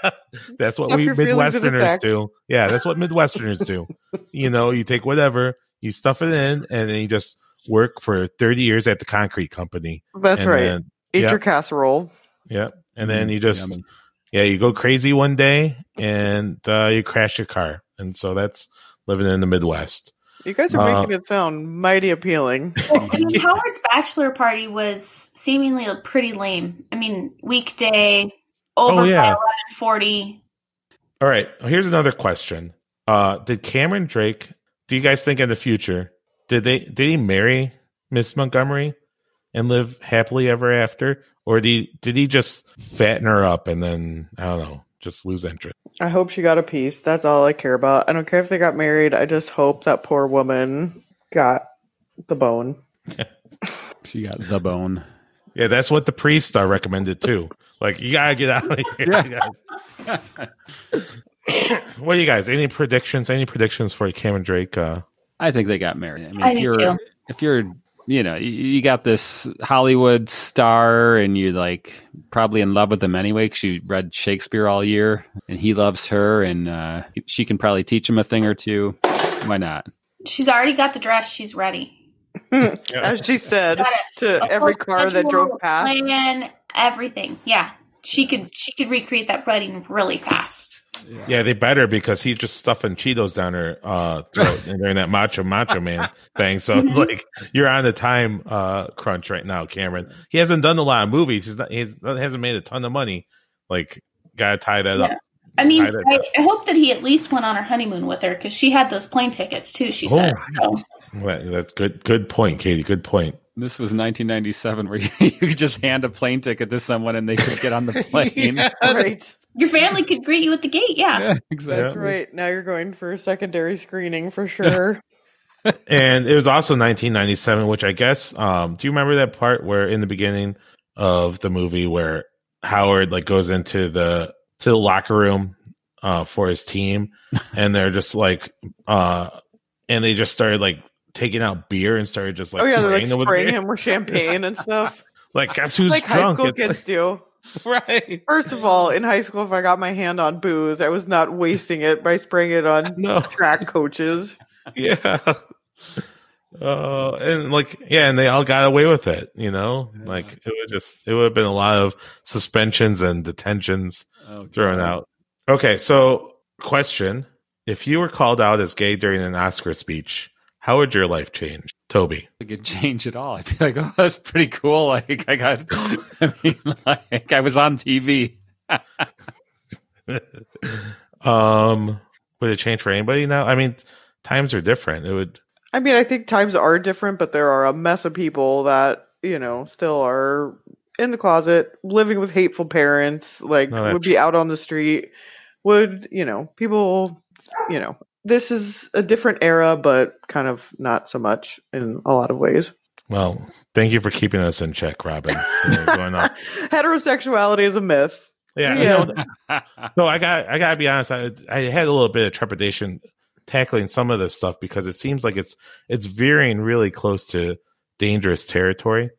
A: that's what
G: Stuff
A: we
G: your feelings in a
A: Midwesterners do. Yeah, that's what Midwesterners do. You know, you take whatever, you stuff it in, and then you just work for 30 years at the concrete company.
G: That's
A: And
G: right.
A: then-
G: Eat
A: yeah.
G: your casserole.
A: Yeah. And then mm-hmm. you just,
J: yummy.
A: Yeah, you go crazy one day and uh, you crash your car. And so that's living in the Midwest.
G: You guys are
A: Uh,
G: making it sound mighty appealing.
K: Well, I mean, Howard's bachelor party was seemingly pretty lame. I mean, weekday over
A: Oh, yeah.
K: by eleven forty.
A: All right. Here's another question. Uh, did Cameron Drake, do you guys think in the future, did they, did he marry Miss Montgomery and live happily ever after? Or did he, did he just fatten her up and then, I don't know, just lose interest?
G: I hope she got a piece. That's all I care about. I don't care if they got married. I just hope that poor woman got the bone.
J: She got the bone.
A: Yeah, that's what the priest uh, recommended too. Like, you gotta get out of here. You gotta- what do you guys? Any predictions? Any predictions for Cam and Drake? Uh,
J: I think they got married. I mean,
K: I
J: if you're
K: too.
J: if you're you know you, you got this Hollywood star and you're like probably in love with him anyway because you read Shakespeare all year and he loves her and uh, she can probably teach him a thing or two. Why not?
K: She's already got the dress. She's ready.
G: As she said to
K: A
G: every
K: whole
G: car that drove past.
K: Plan everything. Yeah, she could. She could recreate that wedding really fast.
A: Yeah, they better because he's just stuffing Cheetos down her uh, throat during that macho macho man thing. So like, you're on the time uh, crunch right now, Cameron. He hasn't done a lot of movies. He's not. He hasn't made a ton of money. Like, gotta tie that up.
K: I mean,
A: Tie that
K: I, I hope that he at least went on her honeymoon with her because she had those plane tickets too. She said.
A: Oh,
K: So,
A: Well, that's good. Good point, Katy. Good point.
J: This was 1997 where you, you could just hand a plane ticket to someone and they could get on the plane.
G: Right.
K: Your family could greet you at the gate. Yeah.
J: Yeah, exactly.
G: That's right. Now you're going for a secondary screening for sure.
A: and it was also 1997 which i guess um do you remember that part where in the beginning of the movie where howard like goes into the to the locker room uh for his team and they're just like uh and they just started like taking out beer and started just like
G: oh yeah, they're like
A: spraying him with
G: spraying him with champagne and stuff.
A: like guess who's
G: like high school
A: It's
G: kids
A: like-
G: do.
A: right.
G: First of all, in high school, if I got my hand on booze, I was not wasting it by spraying it on
A: no.
G: track coaches.
A: yeah. Uh and like yeah and they all got away with it you know? Like it would just it would have been a lot of suspensions and detentions
J: Oh,
A: thrown out. Okay so question. If you were called out as gay during an oscar speech how would your life change toby
J: It could change at all. I'd be like, oh, that's pretty cool. Like I got, I mean, like I was on TV.
A: um would it change for anybody now i mean times are different it would
G: I mean, I think times are different, but there are a mess of people that, you know, still are in the closet, living with hateful parents, like
A: No,
G: would be out on the street, would, you know, people, you know, this is a different era, but kind of not so much in a lot of ways.
A: well thank you for keeping us in check robin going on
G: Heterosexuality is a myth.
A: yeah, you know, No, I got I gotta be honest. I I had a little bit of trepidation tackling some of this stuff because it seems like it's it's veering really close to dangerous territory.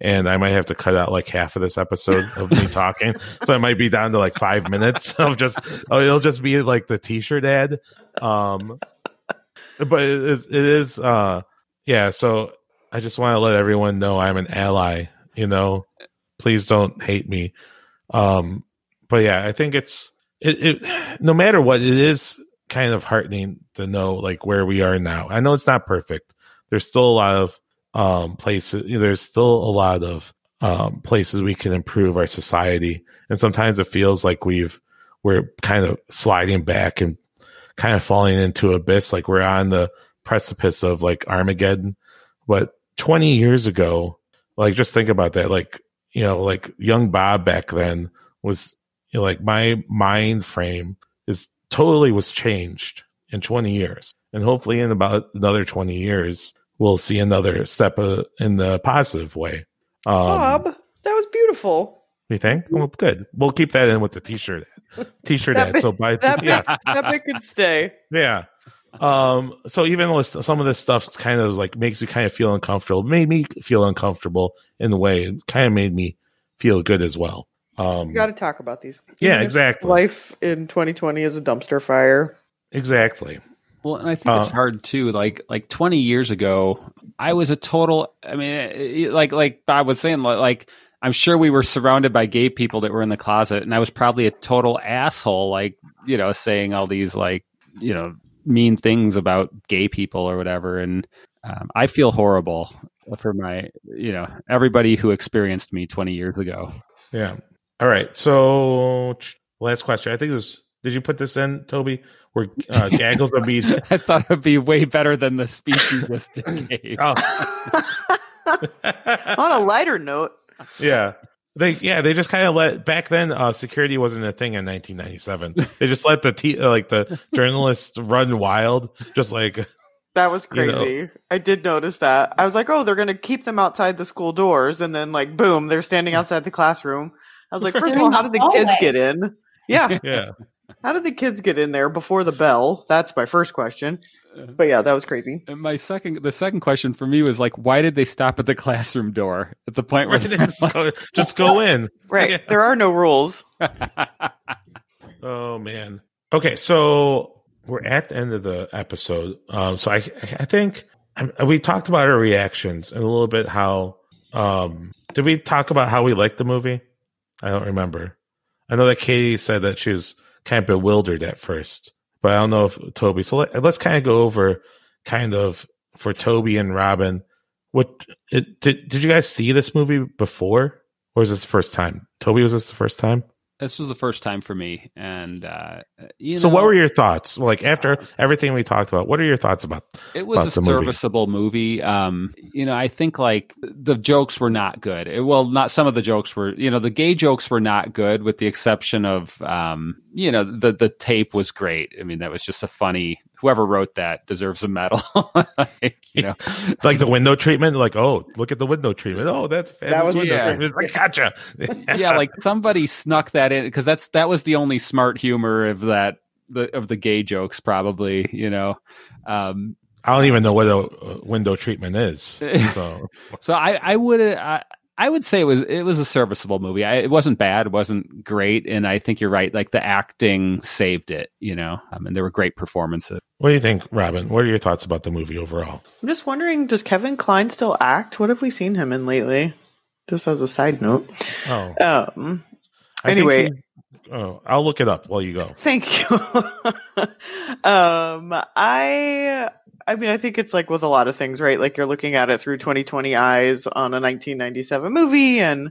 A: And I might have to cut out like half of this episode of me talking, so I might be down to like five minutes of just. Oh, it'll just be like the t-shirt ad. Um, but it is, it is, uh, yeah. So I just want to let everyone know I'm an ally. You know, please don't hate me. Um, but yeah, I think it's it, it no matter what, it is kind of heartening to know like where we are now. I know it's not perfect. There's still a lot of um places there's still a lot of um places we can improve our society. And sometimes it feels like we've we're kind of sliding back and kind of falling into abyss like we're on the precipice of like Armageddon. But 20 years ago, like just think about that like you know like young Bob back then was you know, like my mind frame is totally was changed in 20 years and hopefully in about another 20 years we'll see another step uh, in the positive way um
G: Bob, that was beautiful.
A: you think well good we'll keep that in with the t-shirt ad. t-shirt ad so by
G: that
A: yeah
G: that bit could stay.
A: yeah um so even though some of this stuff kind of like makes you kind of feel uncomfortable made me feel uncomfortable in a way it kind of made me feel good as well um
G: You got to talk about these.
A: Yeah, exactly.
G: Life in 2020 is a dumpster fire.
A: exactly
J: Well, and I think it's
A: Uh,
J: hard too. Like like 20 years ago, I was a total. I mean, like like Bob was saying, like I'm sure we were surrounded by gay people that were in the closet, and I was probably a total asshole, like you know, saying all these like you know mean things about gay people or whatever, and um, I feel horrible for my you know everybody who experienced me 20 years ago.
A: Yeah. All right. So last question. I think this. Did you put this in, Toby? Where uh, Gaggles will be?
J: I thought it'd be way better than the speech you just gave.
A: Oh.
G: On a lighter note,
A: yeah. They yeah they just kind of let back then uh, security wasn't a thing in 1997. They just let the t- uh, like the journalists run wild, just like
G: that was
A: You know.
G: crazy. I did notice that. I was like, oh, they're going to keep them outside the school doors. And then, like, boom, they're standing outside the classroom. I was like, first of all, how did the kids get in? Yeah.
A: yeah.
G: How did the kids get in there before the bell? That's my first question. But yeah, that was crazy.
J: And my second, the second question for me was like, why did they stop at the classroom door at the point where they're
A: just, go, just go in.
G: Right.
A: Yeah.
G: There are no rules.
A: Oh man. Okay, so we're at the end of the episode. Um, so I I think um, we talked about our reactions and a little bit how um did we talk about how we liked the movie? I don't remember. I know that Katy said that she was kind of bewildered at first, but I don't know if Toby. So let, let's kind of go over kind of for Toby and Robin. What it, did did you guys see this movie before, or is this the first time? Toby, was this the first time?
J: This was the first time for me, and uh, you
A: so
J: know,
A: what were your thoughts like after everything we talked about what are your thoughts about
J: It was
A: about
J: a
A: the movie?
J: serviceable movie. Um, you know, I think like the jokes were not good. It- well, not some of the jokes were. You know, the gay jokes were not good, with the exception of, um, you know, the the tape was great. I mean, that was just a funny. Whoever wrote that deserves a medal. like, you know,
A: like the window treatment like oh look at the window treatment oh that's
G: That was
A: window
J: yeah.
A: treatment. Like, gotcha
J: yeah, like somebody snuck that in because that's that was the only smart humor of that the of the gay jokes, probably. You know. Um,
A: i don't even know what a window treatment is so
J: So I, I would I, I would say it was it was a serviceable movie. I, it wasn't bad, it wasn't great, and I think you're right. Like the acting saved it, you know. I mean, there were great performances.
A: what do you think robin what are your thoughts about the movie overall
G: I'm just wondering, does Kevin Kline still act? What have we seen him in lately? Just as a side note.
A: oh
G: Um. Anyway.
A: Oh i'll look it up while you go
G: Thank you. um, I, I mean, I think it's like with a lot of things, right? Like you're looking at it through 2020 eyes on a 1997 movie, and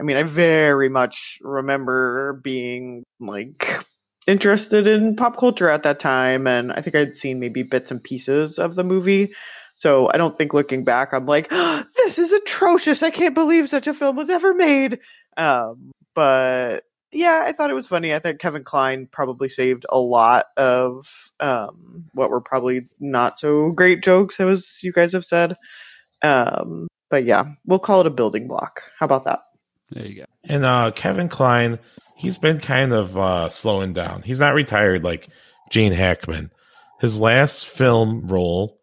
G: I mean, I very much remember being like interested in pop culture at that time, and I think I'd seen maybe bits and pieces of the movie. So I don't think looking back, I'm like, this is atrocious. I can't believe such a film was ever made. Um, but yeah, I thought it was funny. I think Kevin Kline probably saved a lot of um, what were probably not so great jokes, as you guys have said. Um, but yeah, we'll call it a building block. How about that?
J: There you go.
A: and uh kevin kline he's been kind of uh slowing down he's not retired like gene hackman his last film role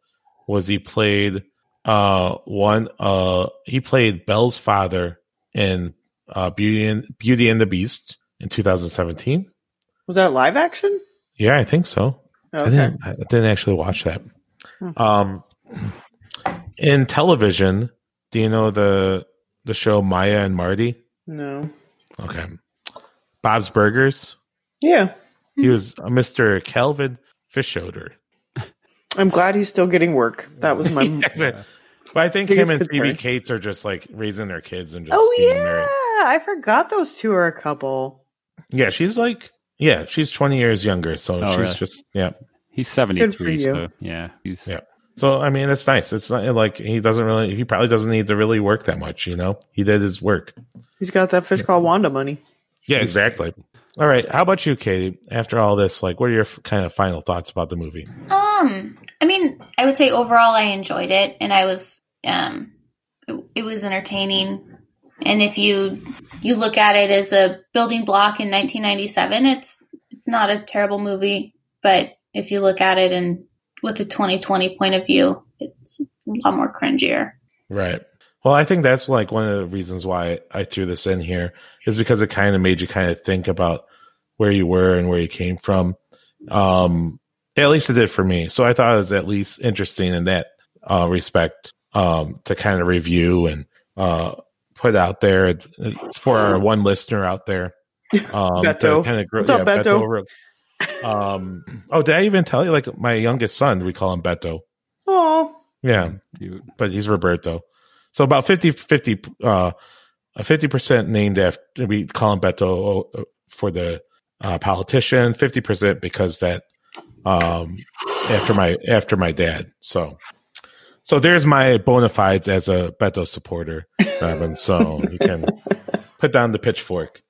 A: was he played uh one uh he played Belle's father in uh Beauty and Beauty and the Beast in 2017.
G: Was that live action?
A: Yeah, I think so. I
G: Okay.
A: didn't I didn't actually watch that.
G: Hmm.
A: Um in television, do you know the the show Maya and Marty?
G: No.
A: Okay. Bob's Burgers.
G: Yeah.
A: He was a Mr. Calvin Fischoeder.
G: I'm glad he's still getting work. That was my.
A: But I think him and Phoebe. Cates are just like raising their kids and just
G: oh
A: being
G: yeah,
A: married.
G: I forgot those two are a couple.
A: Yeah, she's like yeah, she's twenty years younger, so
J: Oh,
A: she's
J: really?
A: just yeah.
J: He's seventy three.
G: Good for you.
J: So yeah, he's
A: Yeah. So I mean, it's nice. It's not like he doesn't really. He probably doesn't need to really work that much. You know, he did his work.
G: He's got that fish called Wanda money.
A: Yeah, exactly. All right. How about you, Katy? After all this, like, what are your f- kind of final thoughts about the movie?
K: Um, I mean, I would say overall I enjoyed it, and I was um, it, it was entertaining. And if you you look at it as a building block in 1997, it's it's not a terrible movie. But if you look at it in with a 2020 point of view, it's a lot more cringier.
A: Right. Well, I think that's like one of the reasons why I threw this in here is because it kind of made you kind of think about where you were and where you came from. Um, at least it did for me. So I thought it was at least interesting in that uh, respect. um, to kind of review and uh, put out there. It's for our one listener out there. Um,
G: Beto.
A: kind of
G: What's up, Beto?
A: Um, oh, did I even tell you? Like my youngest son, we call him Beto.
G: Oh,
A: Yeah, but he's Roberto. So about 50, 50, uh, a 50% named after, we call him Beto uh, for the uh, politician, 50% because that, um, after my, after my dad. So, so there's my bona fides as a Beto supporter, Robin. So you can put down the pitchfork.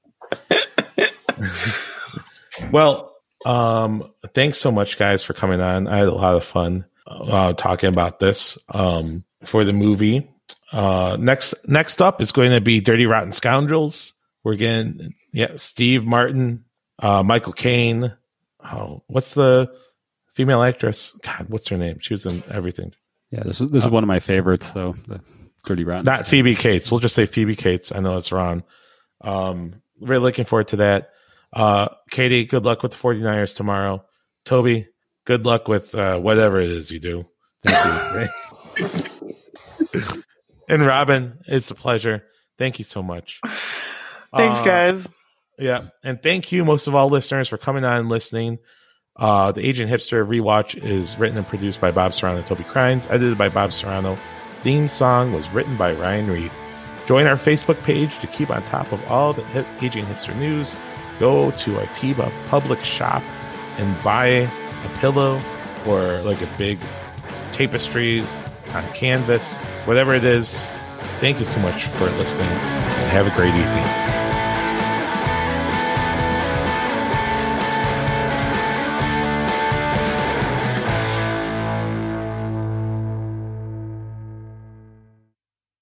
A: well, um, thanks so much, guys, for coming on. I had a lot of fun uh, talking about this um, for the movie. Uh, next, next up is going to be Dirty Rotten Scoundrels. We're getting yeah, Steve Martin, uh, Michael Caine. Oh, what's the female actress? God, what's her name? She was in everything.
J: Yeah, this is this is one of my favorites, though. The Dirty Rotten.
A: Not Phoebe Cates. We'll just say Phoebe Cates. I know it's wrong. Um, really looking forward to that. Uh, Katy, good luck with the 49ers tomorrow. Toby, good luck with uh, whatever it is you do. Thank you. and Robin, it's a pleasure. Thank you so much.
G: Thanks,
A: Uh,
G: guys.
A: Yeah, and thank you most of all, listeners, for coming on and listening. Uh, the Aging Hipster rewatch is written and produced by Bob Serrano and Toby Crines, edited by Bob Serrano. Theme song was written by Ryan Reed. Join our Facebook page to keep on top of all the hip, Aging Hipster news. Go to our Tiba public shop and buy a pillow or like a big tapestry on canvas, whatever it is. Thank you so much for listening and have a great evening.